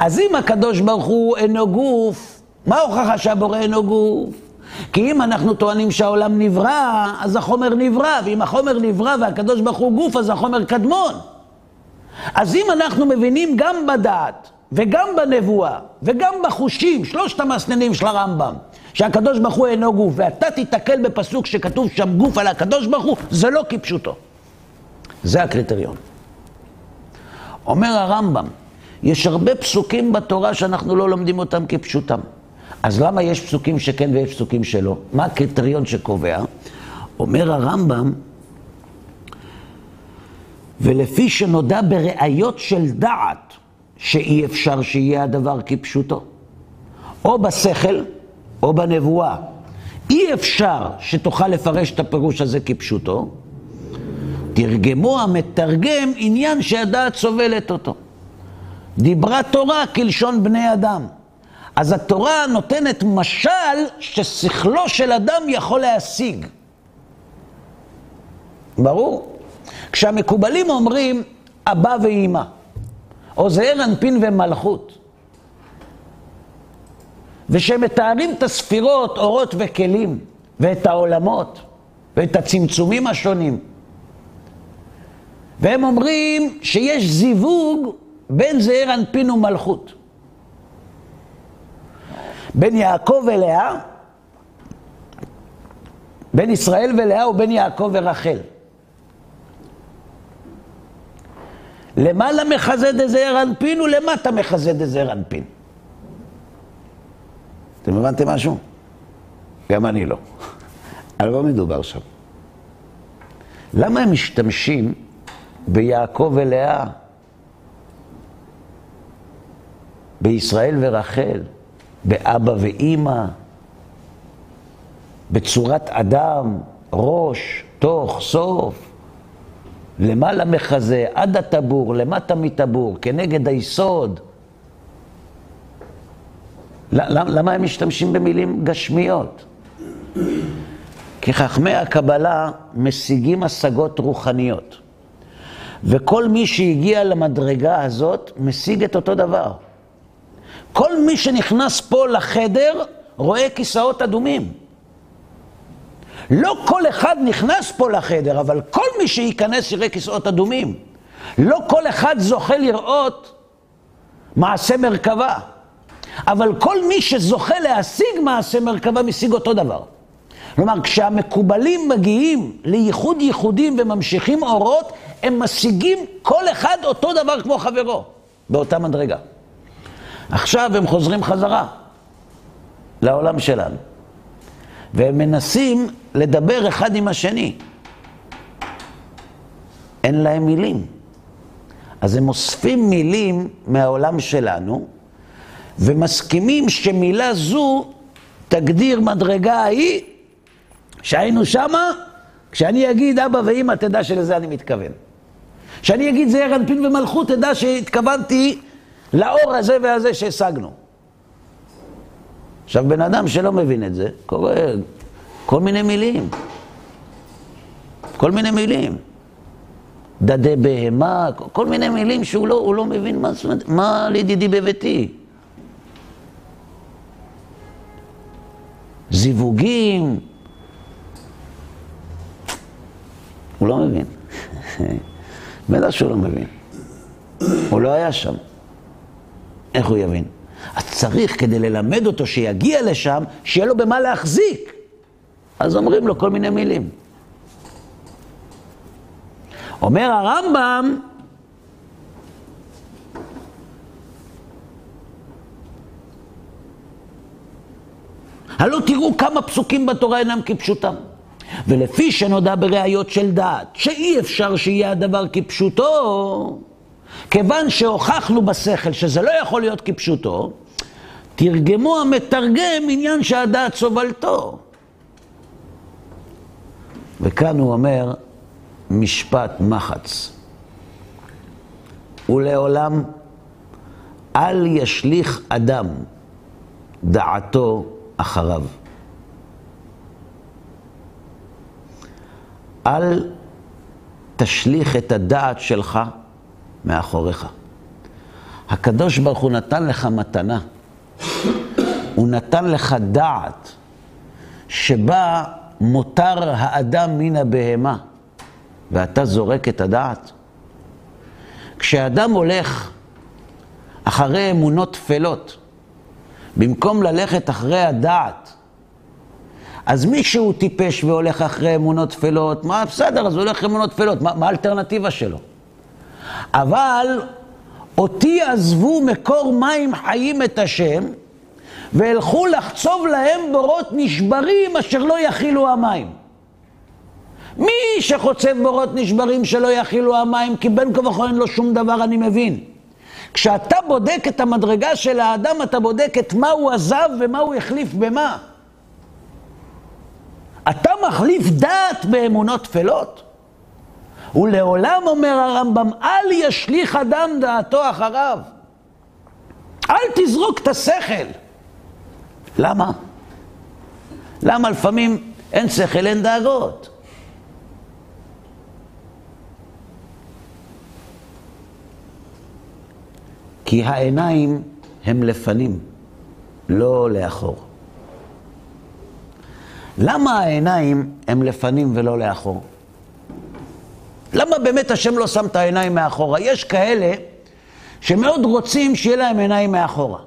אז אם הקדוש ברוך הוא אינו גוף, מה ההוכחה שהבורא אינו גוף? כי אם אנחנו טוענים שהעולם נברא, אז החומר נברא, ואם החומר נברא והקדוש ברוך הוא גוף, אז החומר קדמון. אז אם אנחנו מבינים גם בדעת, וגם בנבואה, וגם בחושים, שלושת המסננים של הרמב"ם, שהקדוש ברוך הוא אינו גוף, ואתה תיתקל בפסוק שכתוב שם גוף על הקדוש ברוך הוא, זה לא כפשוטו. זה הקריטריון. אומר הרמב"ם, יש הרבה פסוקים בתורה שאנחנו לא לומדים אותם כפשוטם. אז למה יש פסוקים שכן ויש פסוקים שלא? מה הקריטריון שקובע? אומר הרמב"ם, ולפי שנודע בראיות של דעת שאי אפשר שיהיה הדבר כפשוטו, או בשכל או בנבואה, אי אפשר שתוכל לפרש את הפירוש הזה כפשוטו, תרגמו המתרגם עניין שהדעת סובלת אותו. דיברה תורה כלשון בני אדם. אז התורה נותנת משל ששכלו של אדם יכול להשיג. ברור? כשהמקובלים אומרים אבא ואימא, או זעיר אנפין ומלכות, ושמתארים את הספירות, אורות וכלים, ואת העולמות, ואת הצמצומים השונים, והם אומרים שיש זיווג בין זעיר אנפין ומלכות. בין יעקב ולאה, בין ישראל ולאה ובין יעקב ורחל. למעלה מחזה דזעיר אנפין ולמטה מחזה דזעיר אנפין. אתם הבנתם משהו? גם אני לא. על מה מדובר שם? למה הם משתמשים ביעקב ולאה, בישראל ורחל, באבא ואימא, בצורת אדם, ראש, תוך, סוף, למעלה מחזה, עד הטבור, למטה מטבור, כנגד היסוד. למה הם משתמשים במילים גשמיות? כי חכמי הקבלה משיגים השגות רוחניות. וכל מי שהגיע למדרגה הזאת, משיג את אותו דבר. כל מי שנכנס פה לחדר, רואה כיסאות אדומים. לא כל אחד נכנס פה לחדר, אבל כל מי שייכנס יראה כיסאות אדומים. לא כל אחד זוכה לראות מעשה מרכבה, אבל כל מי שזוכה להשיג מעשה מרכבה, משיג אותו דבר. כלומר, כשהמקובלים מגיעים לייחוד ייחודים וממשיכים אורות, הם משיגים כל אחד אותו דבר כמו חברו, באותה מדרגה. עכשיו הם חוזרים חזרה לעולם שלנו, והם מנסים לדבר אחד עם השני. אין להם מילים. אז הם אוספים מילים מהעולם שלנו, ומסכימים שמילה זו תגדיר מדרגה ההיא שהיינו שמה, כשאני אגיד אבא ואמא, תדע שלזה אני מתכוון. כשאני אגיד זעיר אנפין ומלכות, תדע שהתכוונתי לאור הזה והזה שהשגנו. עכשיו, בן אדם שלא מבין את זה, קורא כל מיני מילים. כל מיני מילים. דדי בהמה, כל מיני מילים שהוא לא, לא מבין מה זאת אומרת, מה לידידי בביתי. זיווגים. הוא לא מבין. בטח שהוא לא מבין. הוא לא היה שם. איך הוא יבין? אז צריך כדי ללמד אותו שיגיע לשם, שיהיה לו במה להחזיק. אז אומרים לו כל מיני מילים. אומר הרמב"ם, הלא תראו כמה פסוקים בתורה אינם כפשוטם. ולפי שנודע בראיות של דעת, שאי אפשר שיהיה הדבר כפשוטו, כיוון שהוכחנו בשכל שזה לא יכול להיות כפשוטו, תרגמו המתרגם עניין שהדעת סובלתו. וכאן הוא אומר משפט מחץ. ולעולם אל ישליך אדם דעתו אחריו. אל תשליך את הדעת שלך מאחוריך. הקדוש ברוך הוא נתן לך מתנה. הוא נתן לך דעת שבה מותר האדם מן הבהמה, ואתה זורק את הדעת. כשאדם הולך אחרי אמונות טפלות, במקום ללכת אחרי הדעת, אז מי שהוא טיפש והולך אחרי אמונות טפלות, מה בסדר, אז הוא הולך אמונות טפלות, מה, מה האלטרנטיבה שלו? אבל אותי עזבו מקור מים חיים את השם, והלכו לחצוב להם בורות נשברים אשר לא יכילו המים. מי שחוצב בורות נשברים שלא יכילו המים, כי בין כה וכה אין לו שום דבר, אני מבין. כשאתה בודק את המדרגה של האדם, אתה בודק את מה הוא עזב ומה הוא החליף במה. אתה מחליף דעת באמונות טפלות? ולעולם, אומר הרמב"ם, אל ישליך אדם דעתו אחריו. אל תזרוק את השכל. למה? למה לפעמים אין שכל, אין דאגות? כי העיניים הם לפנים, לא לאחור. למה העיניים הם לפנים ולא לאחור? למה באמת השם לא שם את העיניים מאחורה? יש כאלה שמאוד רוצים שיהיה להם עיניים מאחורה.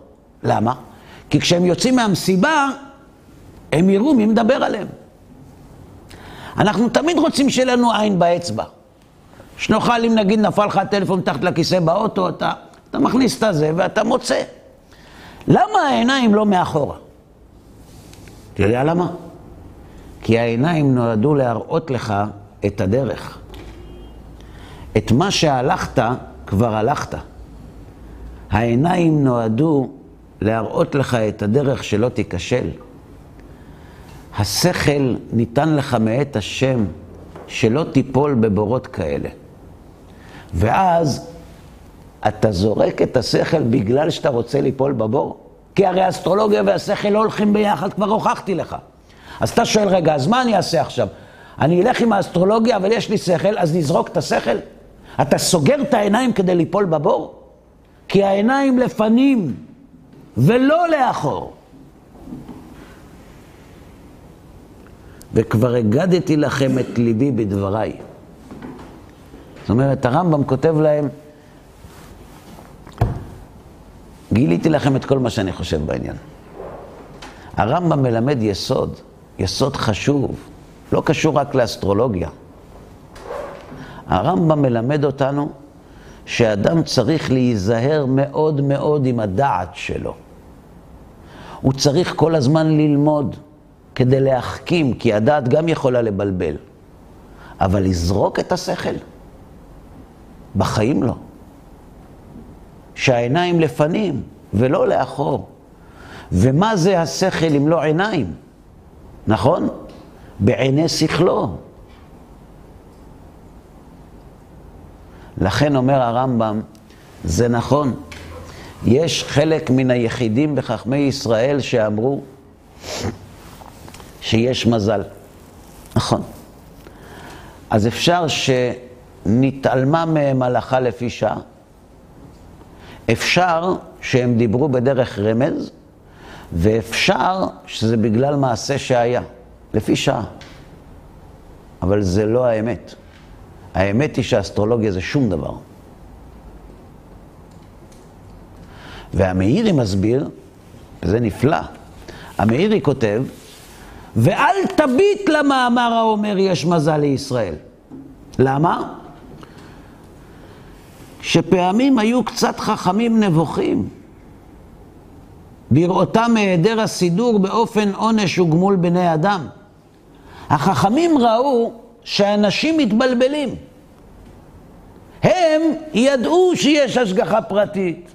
למה? כי כשהם יוצאים מהמסיבה, הם יראו מי מדבר עליהם. אנחנו תמיד רוצים שיהיה לנו עין באצבע. שנוכל, אם נגיד נפל לך הטלפון מתחת לכיסא באוטו, אתה, אתה מכניס את הזה ואתה מוצא. למה העיניים לא מאחורה? אתה יודע למה? כי העיניים נועדו להראות לך את הדרך. את מה שהלכת, כבר הלכת. העיניים נועדו להראות לך את הדרך שלא תיכשל. השכל ניתן לך מאת השם שלא תיפול בבורות כאלה. ואז אתה זורק את השכל בגלל שאתה רוצה ליפול בבור. כי הרי האסטרולוגיה והשכל לא הולכים ביחד, כבר הוכחתי לך. אז אתה שואל, רגע, אז מה אני אעשה עכשיו? אני אלך עם האסטרולוגיה, אבל יש לי שכל, אז נזרוק את השכל? אתה סוגר את העיניים כדי ליפול בבור? כי העיניים לפנים ולא לאחור. וכבר הגדתי לכם את ליבי בדבריי. זאת אומרת, הרמב"ם כותב להם, גיליתי לכם את כל מה שאני חושב בעניין. הרמב"ם מלמד יסוד, יסוד חשוב, לא קשור רק לאסטרולוגיה. הרמב"ם מלמד אותנו שאדם צריך להיזהר מאוד מאוד עם הדעת שלו. הוא צריך כל הזמן ללמוד כדי להחכים, כי הדעת גם יכולה לבלבל. אבל לזרוק את השכל? בחיים לא. שהעיניים לפנים ולא לאחור. ומה זה השכל אם לא עיניים? נכון? בעיני שכלו. לכן אומר הרמב"ם, זה נכון. יש חלק מן היחידים בחכמי ישראל שאמרו שיש מזל. נכון. אז אפשר שנתעלמה מהם הלכה לפי שעה. אפשר שהם דיברו בדרך רמז, ואפשר שזה בגלל מעשה שהיה, לפי שעה. אבל זה לא האמת. האמת היא שאסטרולוגיה זה שום דבר. והמאירי מסביר, וזה נפלא, המאירי כותב, ואל תביט למאמר האומר יש מזל לישראל. למה? שפעמים היו קצת חכמים נבוכים, בראותם מהיעדר הסידור באופן עונש וגמול בני אדם. החכמים ראו שאנשים מתבלבלים. הם ידעו שיש השגחה פרטית,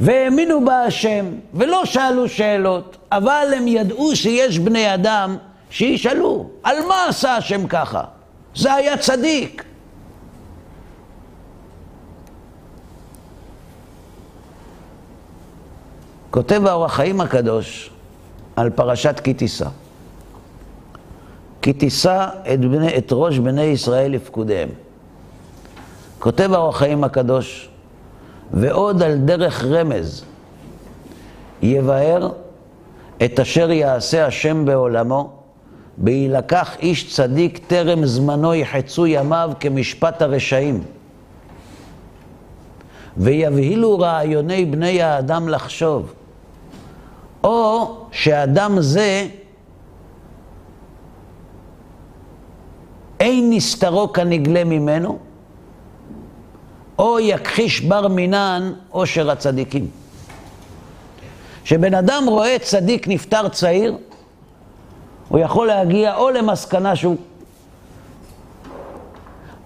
והאמינו בהשם, ולא שאלו שאלות, אבל הם ידעו שיש בני אדם שישאלו, על מה עשה השם ככה? זה היה צדיק. כותב האור החיים הקדוש על פרשת כי תישא. כי תישא את, את ראש בני ישראל לפקודיהם. כותב האור החיים הקדוש, ועוד על דרך רמז יבאר את אשר יעשה השם בעולמו, בהילקח איש צדיק טרם זמנו יחצו ימיו כמשפט הרשעים. ויבהילו רעיוני בני האדם לחשוב. או שאדם זה אין נסתרו כנגלה ממנו, או יכחיש בר מינן עושר הצדיקים. כשבן אדם רואה צדיק נפטר צעיר, הוא יכול להגיע או למסקנה שהוא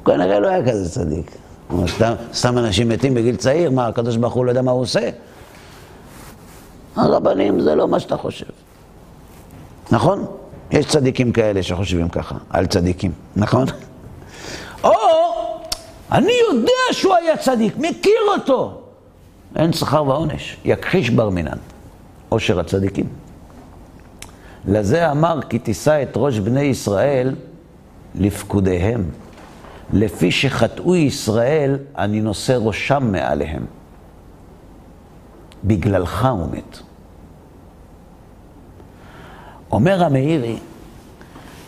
כנראה לא היה כזה צדיק. סתם, סתם אנשים מתים בגיל צעיר, מה, הקדוש ברוך הוא לא יודע מה הוא עושה? הרבנים זה לא מה שאתה חושב. נכון? יש צדיקים כאלה שחושבים ככה, על צדיקים, נכון? או, אני יודע שהוא היה צדיק, מכיר אותו. אין שכר ועונש, יכחיש בר מינן, עושר הצדיקים. לזה אמר כי תישא את ראש בני ישראל לפקודיהם. לפי שחטאו ישראל, אני נושא ראשם מעליהם. בגללך הוא מת. אומר המאירי,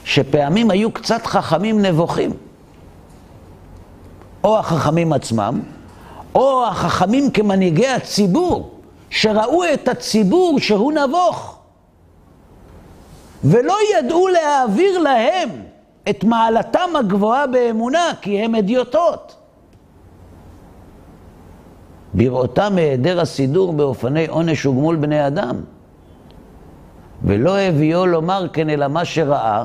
שפעמים היו קצת חכמים נבוכים. או החכמים עצמם, או החכמים כמנהיגי הציבור, שראו את הציבור שהוא נבוך, ולא ידעו להעביר להם את מעלתם הגבוהה באמונה, כי הם אדיוטות. בראותם מהיעדר הסידור באופני עונש וגמול בני אדם. ולא הביאו לומר כן אלא מה שראה,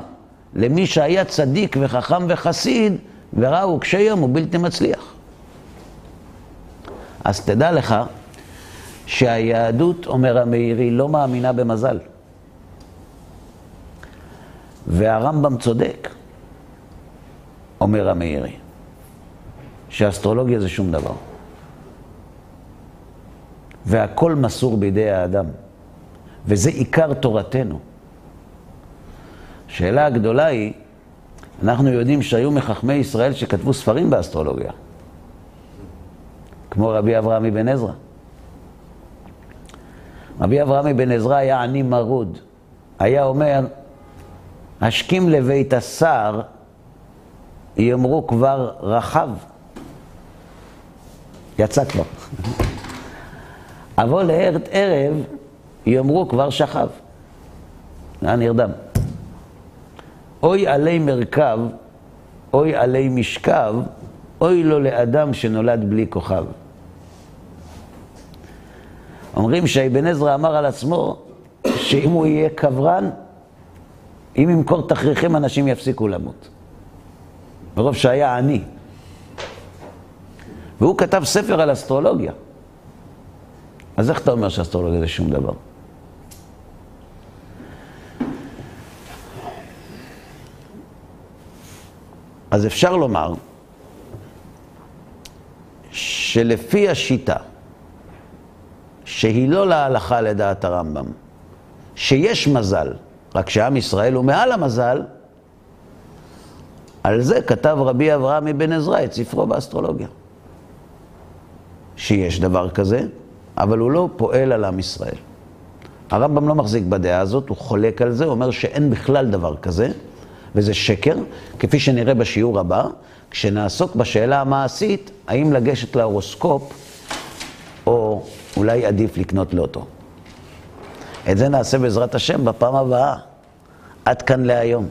למי שהיה צדיק וחכם וחסיד, וראו קשי יום ובלתי מצליח. אז תדע לך שהיהדות, אומר המאירי, לא מאמינה במזל. והרמב"ם צודק, אומר המאירי, שאסטרולוגיה זה שום דבר. והכל מסור בידי האדם, וזה עיקר תורתנו. השאלה הגדולה היא, אנחנו יודעים שהיו מחכמי ישראל שכתבו ספרים באסטרולוגיה, כמו רבי אברהם אבן עזרא. רבי אברהם אבן עזרא היה עני מרוד. היה אומר, השכים לבית השר, יאמרו כבר רחב. יצא כבר. אבוא לארץ ערב, יאמרו כבר שכב. היה נרדם. אוי עלי מרכב, אוי עלי משכב, אוי לו לאדם שנולד בלי כוכב. אומרים שאבן עזרא אמר על עצמו שאם הוא יהיה קברן, אם ימכור תכריכים אנשים יפסיקו למות. מרוב שהיה עני. והוא כתב ספר על אסטרולוגיה. אז איך אתה אומר שאסטרולוגיה זה שום דבר? אז אפשר לומר שלפי השיטה, שהיא לא להלכה לדעת הרמב"ם, שיש מזל, רק שעם ישראל הוא מעל המזל, על זה כתב רבי אברהם אבן עזרא את ספרו באסטרולוגיה. שיש דבר כזה, אבל הוא לא פועל על עם ישראל. הרמב"ם לא מחזיק בדעה הזאת, הוא חולק על זה, הוא אומר שאין בכלל דבר כזה, וזה שקר, כפי שנראה בשיעור הבא, כשנעסוק בשאלה המעשית, האם לגשת להורוסקופ, או אולי עדיף לקנות לוטו. את זה נעשה בעזרת השם בפעם הבאה. עד כאן להיום.